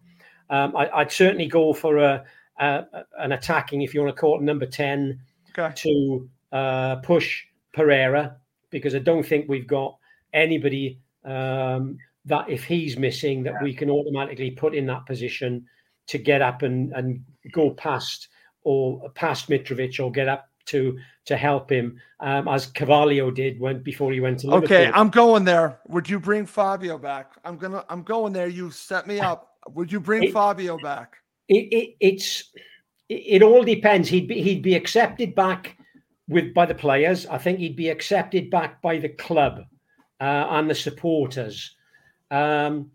um, I, would certainly go for a, a, an attacking, if you want to call it number ten, okay. to uh, push Pereira because I don't think we've got anybody um, that if he's missing that we can automatically put in that position to get up and, and go past or past Mitrovic or get up to to help him um, as Carvalho did when before he went to Liverpool. Okay, I'm going there. Would you bring Fabio back? I'm gonna I'm going there. You set me up. Would you bring it, Fabio back? It, it it's it, it all depends. He'd be he'd be accepted back with by the players. I think he'd be accepted back by the club uh, and the supporters. Um,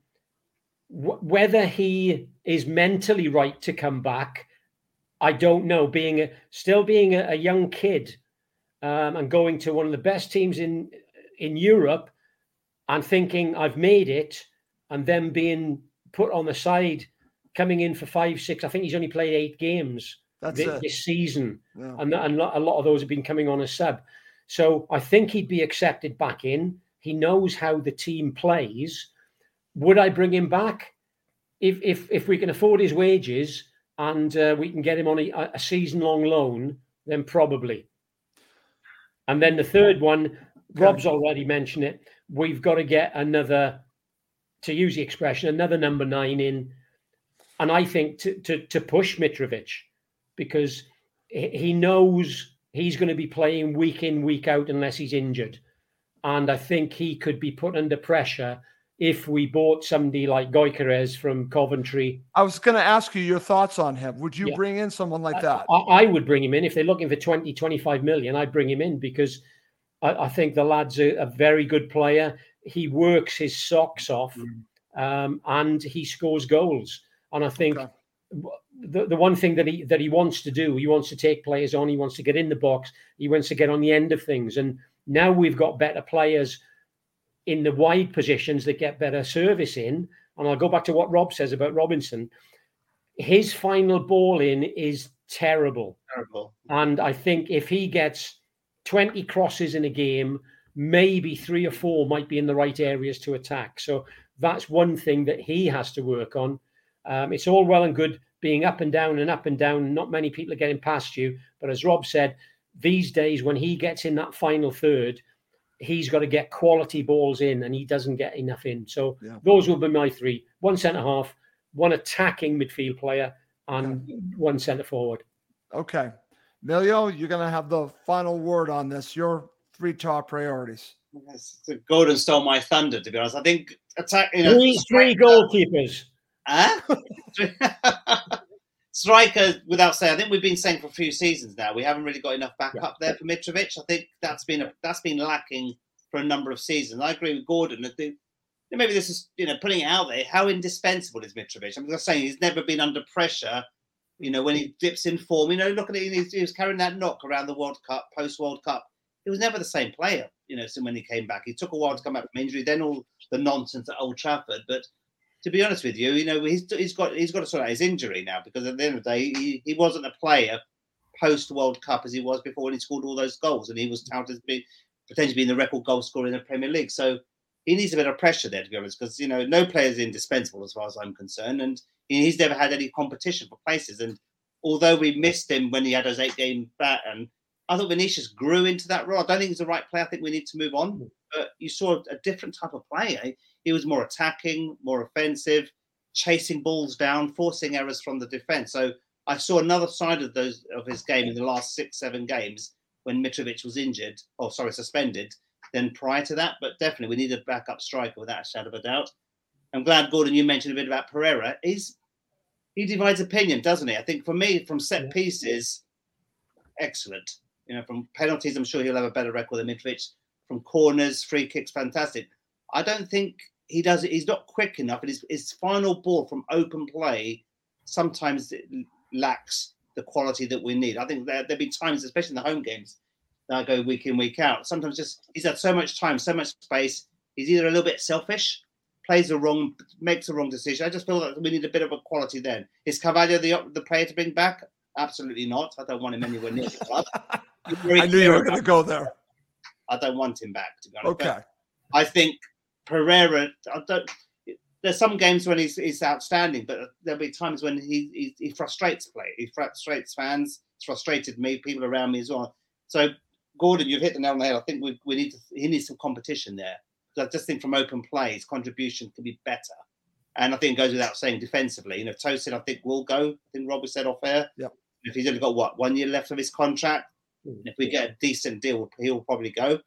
whether he is mentally right to come back, I don't know. Being a, still being a, a young kid um, and going to one of the best teams in in Europe and thinking I've made it, and then being put on the side, coming in for five, six. I think he's only played eight games this, this, season, yeah. and, and a lot of those have been coming on a sub. So I think he'd be accepted back in. He knows how the team plays. Would I bring him back if if if we can afford his wages and uh, we can get him on a, a season long loan? Then probably. And then the third one, Rob's already mentioned it. We've got to get another, to use the expression, another number nine in, and I think to to, to push Mitrovic because he knows he's going to be playing week in, week out unless he's injured. And I think he could be put under pressure if we bought somebody like Gyökeres from Coventry. I was going to ask you your thoughts on him. Would you yeah. bring in someone like that? I, I, would bring him in. If they're looking for 20, 25 million, I'd bring him in because I, I think the lad's a, a, very good player. He works his socks off mm. um, and he scores goals. And I think okay the, the one thing that he that he wants to do, he wants to take players on, he wants to get in the box, he wants to get on the end of things. And now we've got better players in the wide positions that get better service in. And I'll go back to what Rob says about Robinson. His final ball in is terrible. Terrible. And I think if he gets 20 crosses in a game, maybe three or four might be in the right areas to attack. So that's one thing that he has to work on. Um, it's all well and good being up and down and up and down. Not many people are getting past you. But as Rob said, these days when he gets in that final third, he's got to get quality balls in and he doesn't get enough in. So yeah. those will be my three one centre half, one attacking midfield player, and yeah. one centre forward. Okay. Milio, you're going to have the final word on this. Your three top priorities. Yes, Gordon stole my thunder, to be honest. I think attack. You know, three, three goalkeepers. Huh? Striker, without saying, I think we've been saying for a few seasons now, we haven't really got enough backup yeah. there for Mitrovic. I think that's been a, that's been lacking for a number of seasons. I agree with Gordon. I think maybe this is you know putting it out there. How indispensable is Mitrovic? I'm just saying he's never been under pressure. You know when he dips in form. You know, look at it. He was carrying that knock around the World Cup, post World Cup. He was never the same player. You know, so when he came back, he took a while to come back from injury. Then all the nonsense at Old Trafford, but to be honest with you, you know, he's, he's got he's got to sort out his injury now because at the end of the day, he, he wasn't a player post World Cup as he was before when he scored all those goals, and he was touted as being potentially being the record goal scorer in the Premier League. So he needs a bit of pressure there, to be honest, because you know no player is indispensable as far as I'm concerned, and he's never had any competition for places. And although we missed him when he had his eight game bat, and I thought Vinicius grew into that role. I don't think he's the right player. I think we need to move on. Mm. But you saw a different type of player. He was more attacking, more offensive, chasing balls down, forcing errors from the defense. So I saw another side of those of his game in the last six, seven games when Mitrovic was injured, or sorry, suspended, than prior to that. But definitely, we need a backup striker without a shadow of a doubt. I'm glad, Gordon, you mentioned a bit about Pereira. He's he divides opinion, doesn't he? I think for me, from set pieces, excellent. You know, from penalties, I'm sure he'll have a better record than Mitrovic. From corners, free kicks, fantastic. I don't think he does. He's not quick enough, and his, his final ball from open play sometimes lacks the quality that we need. I think there there'll be times, especially in the home games, that I go week in week out. Sometimes just he's had so much time, so much space. He's either a little bit selfish, plays the wrong, makes the wrong decision. I just feel that we need a bit of a quality then. Is Carvalho the the player to bring back? Absolutely not. I don't want him anywhere near the club. I knew you were going to go there. I don't want him back to be honest. Okay. But I think Pereira. I don't. There's some games when he's, he's outstanding, but there'll be times when he, he, he frustrates play. He frustrates fans. It's frustrated me, people around me as well. So Gordon, you've hit the nail on the head. I think we, we need to. He needs some competition there. I just think from open play, his contribution could be better. And I think it goes without saying defensively. You know, Tosin, I think will go. I think Rob said off air. Yep. If he's only got what one year left of his contract, Hmm. if we get a decent deal, he'll probably go.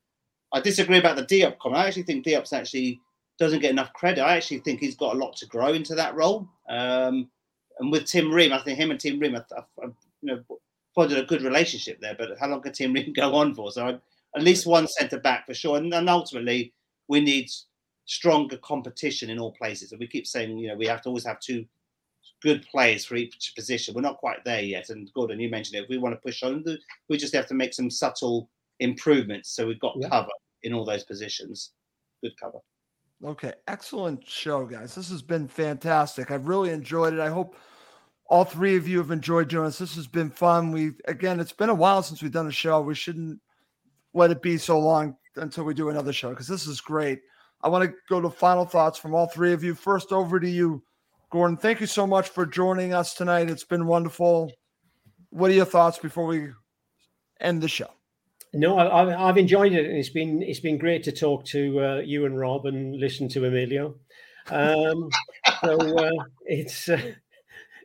I disagree about the Diop comment. I actually think Diop's actually doesn't get enough credit. I actually think he's got a lot to grow into that role. Um, and with Tim Ream, I think him and Tim Ream, I, I, you know, followed a good relationship there. But how long can Tim Ream go on for? So at least one centre back for sure. And, and ultimately, we need stronger competition in all places. And we keep saying, you know, we have to always have two good players for each position. We're not quite there yet. And Gordon, you mentioned it. If we want to push on, we just have to make some subtle improvements. So we've got Yeah. cover in all those positions. Good cover. Okay, excellent show, guys. This has been fantastic. I've really enjoyed it. I hope all three of you have enjoyed doing this. This has been fun. We've again, it's been a while since we've done a show. We shouldn't let it be so long until we do another show because this is great. I want to go to final thoughts from all three of you. First, over to you, Gordon. Thank you so much for joining us tonight. It's been wonderful. What are your thoughts before we end the show? No, I, I've- I've enjoyed it, and it's been it's been great to talk to uh, you and Rob and listen to Emilio. Um, so uh, it's uh,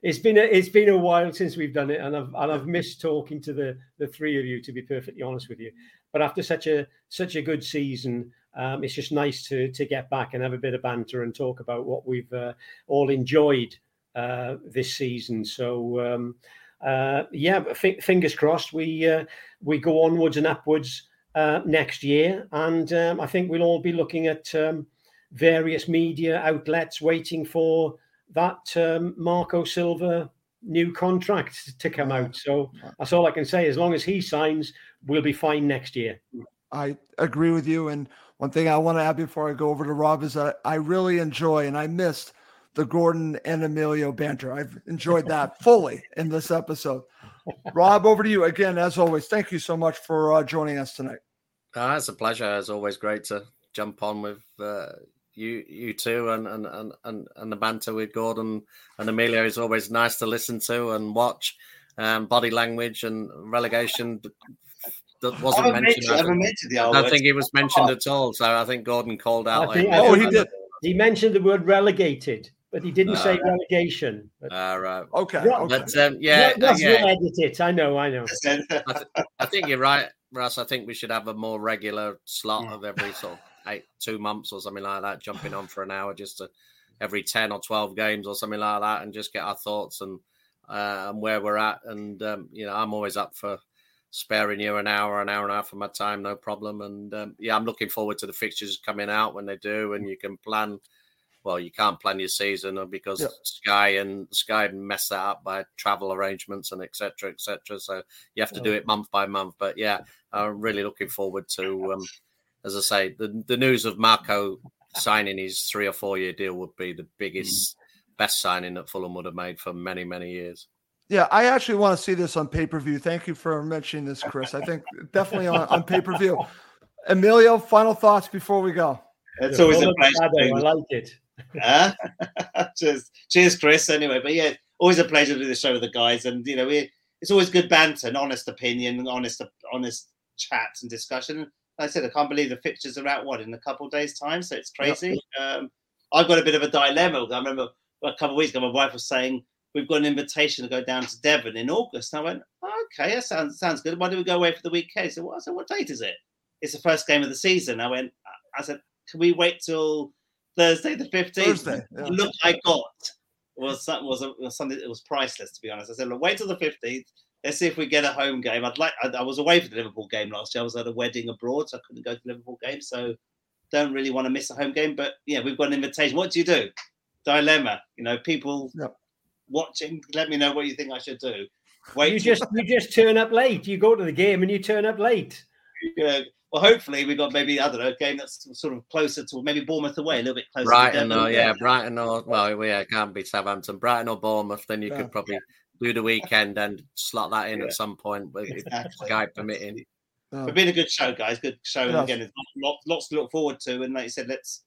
it's been a, it's been a while since we've done it, and I've and I've missed talking to the the three of you. To be perfectly honest with you, but after such a such a good season, um, it's just nice to to get back and have a bit of banter and talk about what we've uh, all enjoyed uh, this season. So. Um, uh, yeah, fi- fingers crossed. We uh, we go onwards and upwards uh, next year, and um, I think we'll all be looking at um, various media outlets waiting for that um, Marco Silva new contract to come out. So that's all I can say. As long as he signs, we'll be fine next year. I agree with you. And one thing I want to add before I go over to Rob is that I really enjoy and I missed the Gordon and Emilio banter. I've enjoyed that fully in this episode. Rob, over to you again. As always, thank you so much for uh, joining us tonight. Ah, it's a pleasure. It's always great to jump on with uh, you, you two, and and, and and and the banter with Gordon and Emilio is always nice to listen to and watch. Um, body language and relegation that wasn't haven't mentioned. mentioned- I haven't mentioned the I R don't think it was mentioned at all. So I think Gordon called out. I think- like- I think He mentioned the word relegated, but he didn't say relegation. But, Ah, right. Okay. But um, yeah, Russ- Russ yeah. will edit it. I know. I know. I, th- I think you're right, Russ. I think we should have a more regular slot of every sort of eight, two months or something like that, jumping on for an hour just to every 10 or 12 games or something like that and just get our thoughts and, uh, and where we're at. And, um, you know, I'm always up for sparing you an hour, an hour and a half of my time, no problem. And um, yeah, I'm looking forward to the fixtures coming out when they do, and you can plan. Well, you can't plan your season uh, because Yeah. Sky and Sky mess that up by travel arrangements and etc. etc. So you have to do it month by month. But yeah, I'm really looking forward to, um, as I say, the the news of Marco signing his three or four year deal would be the biggest, best signing that Fulham would have made for many many years. Yeah, I actually want to see this on pay per view. Thank you for mentioning this, Chris. I think definitely on, on pay per view. Emilio, final thoughts before we go. It's always a pleasure. Shadow, I like it. Uh, cheers, cheers, Chris. Anyway, but yeah, always a pleasure to do the show with the guys, and you know, we it's always good banter, and honest opinion, honest, honest chats and discussion. Like I said, I can't believe the fixtures are out what in a couple of days' time, so it's crazy. Yep. Um, I've got a bit of a dilemma. I remember a couple of weeks ago, my wife was saying we've got an invitation to go down to Devon in August. And I went, oh, okay, that sounds sounds good. Why do we go away for the weekend? So what? I said, what date is it? It's the first game of the season. I went, I said, can we wait till Thursday the fifteenth? Thursday. Yeah. The look I got was was, a, was something that was priceless. To be honest, I said, look, wait till the fifteenth. Let's see if we get a home game. I'd like. I, I, was away for the Liverpool game last year. I was at a wedding abroad, so I couldn't go to the Liverpool game. So don't really want to miss a home game. But yeah, we've got an invitation. What do you do? Dilemma. You know, people yep. watching. Let me know what you think I should do. Wait. You just you just turn up late. You go to the game and you turn up late. Yeah. Well, hopefully we've got maybe I don't know a game that's sort of closer to maybe Bournemouth away, a little bit closer. Brighton, or yeah, Brighton or well, yeah, it can't be Southampton, Brighton or Bournemouth. Then you yeah. could probably do the weekend and slot that in yeah. at some point, with exactly. Sky permitting. But been a good show, guys. Good show, and again, lots, lots to look forward to. And like you said, let's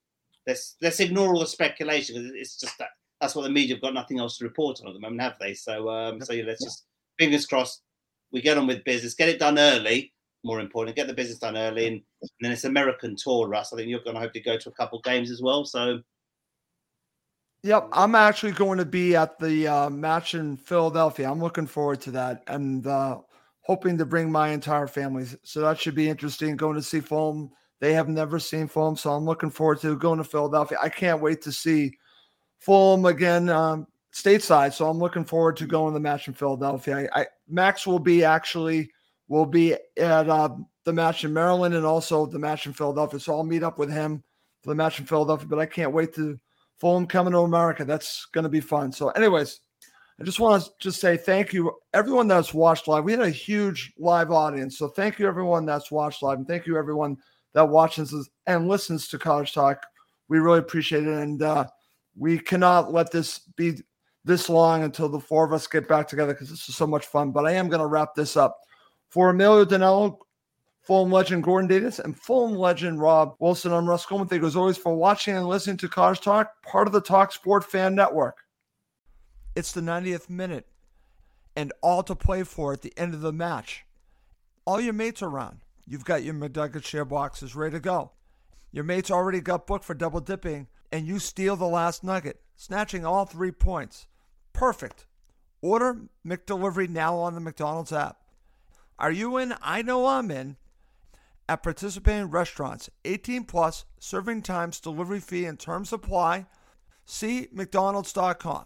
let's let's ignore all the speculation because it's just that that's what the media have got nothing else to report on at the moment, have they? So um, so yeah, let's just fingers crossed we get on with business, get it done early. More important, get the business done early, and, and then it's American tour, Russ. I think you're going to hope to go to a couple games as well. So Yep, I'm actually going to be at the uh, match in Philadelphia. I'm looking forward to that, and uh, hoping to bring my entire family. So that should be interesting. Going to see Fulham. They have never seen Fulham, so I'm looking forward to going to Philadelphia. I can't wait to see Fulham again um, stateside. So I'm looking forward to going to the match in Philadelphia. I, I, Max will be actually will be at uh, the match in Maryland and also the match in Philadelphia. So I'll meet up with him for the match in Philadelphia. But I can't wait to Fulham coming to America. That's going to be fun. So, anyways, I just want to just say thank you, everyone that's watched live. We had a huge live audience. So, thank you, everyone that's watched live. And thank you, everyone that watches and listens to Cottage Talk. We really appreciate it. And uh, we cannot let this be this long until the four of us get back together because this is so much fun. But I am going to wrap this up. For Emilio Danello, Fulham legend Gordon Davies, and Fulham legend Rob Wilson. I'm Russ Goldman. Thank you as always for watching and listening to Cottage Talk, part of the Talk Sport Fan Network. It's the 90th minute, and all to play for at the end of the match. All your mates are around. You've got your McNugget share boxes ready to go. Your mates already got booked for double dipping, and you steal the last nugget, snatching all three points. Perfect. Order McDelivery now on the McDonald's app. Are you in? I know I'm in at participating restaurants. 18 plus, serving times, delivery fee, and terms apply. See McDonald's.com.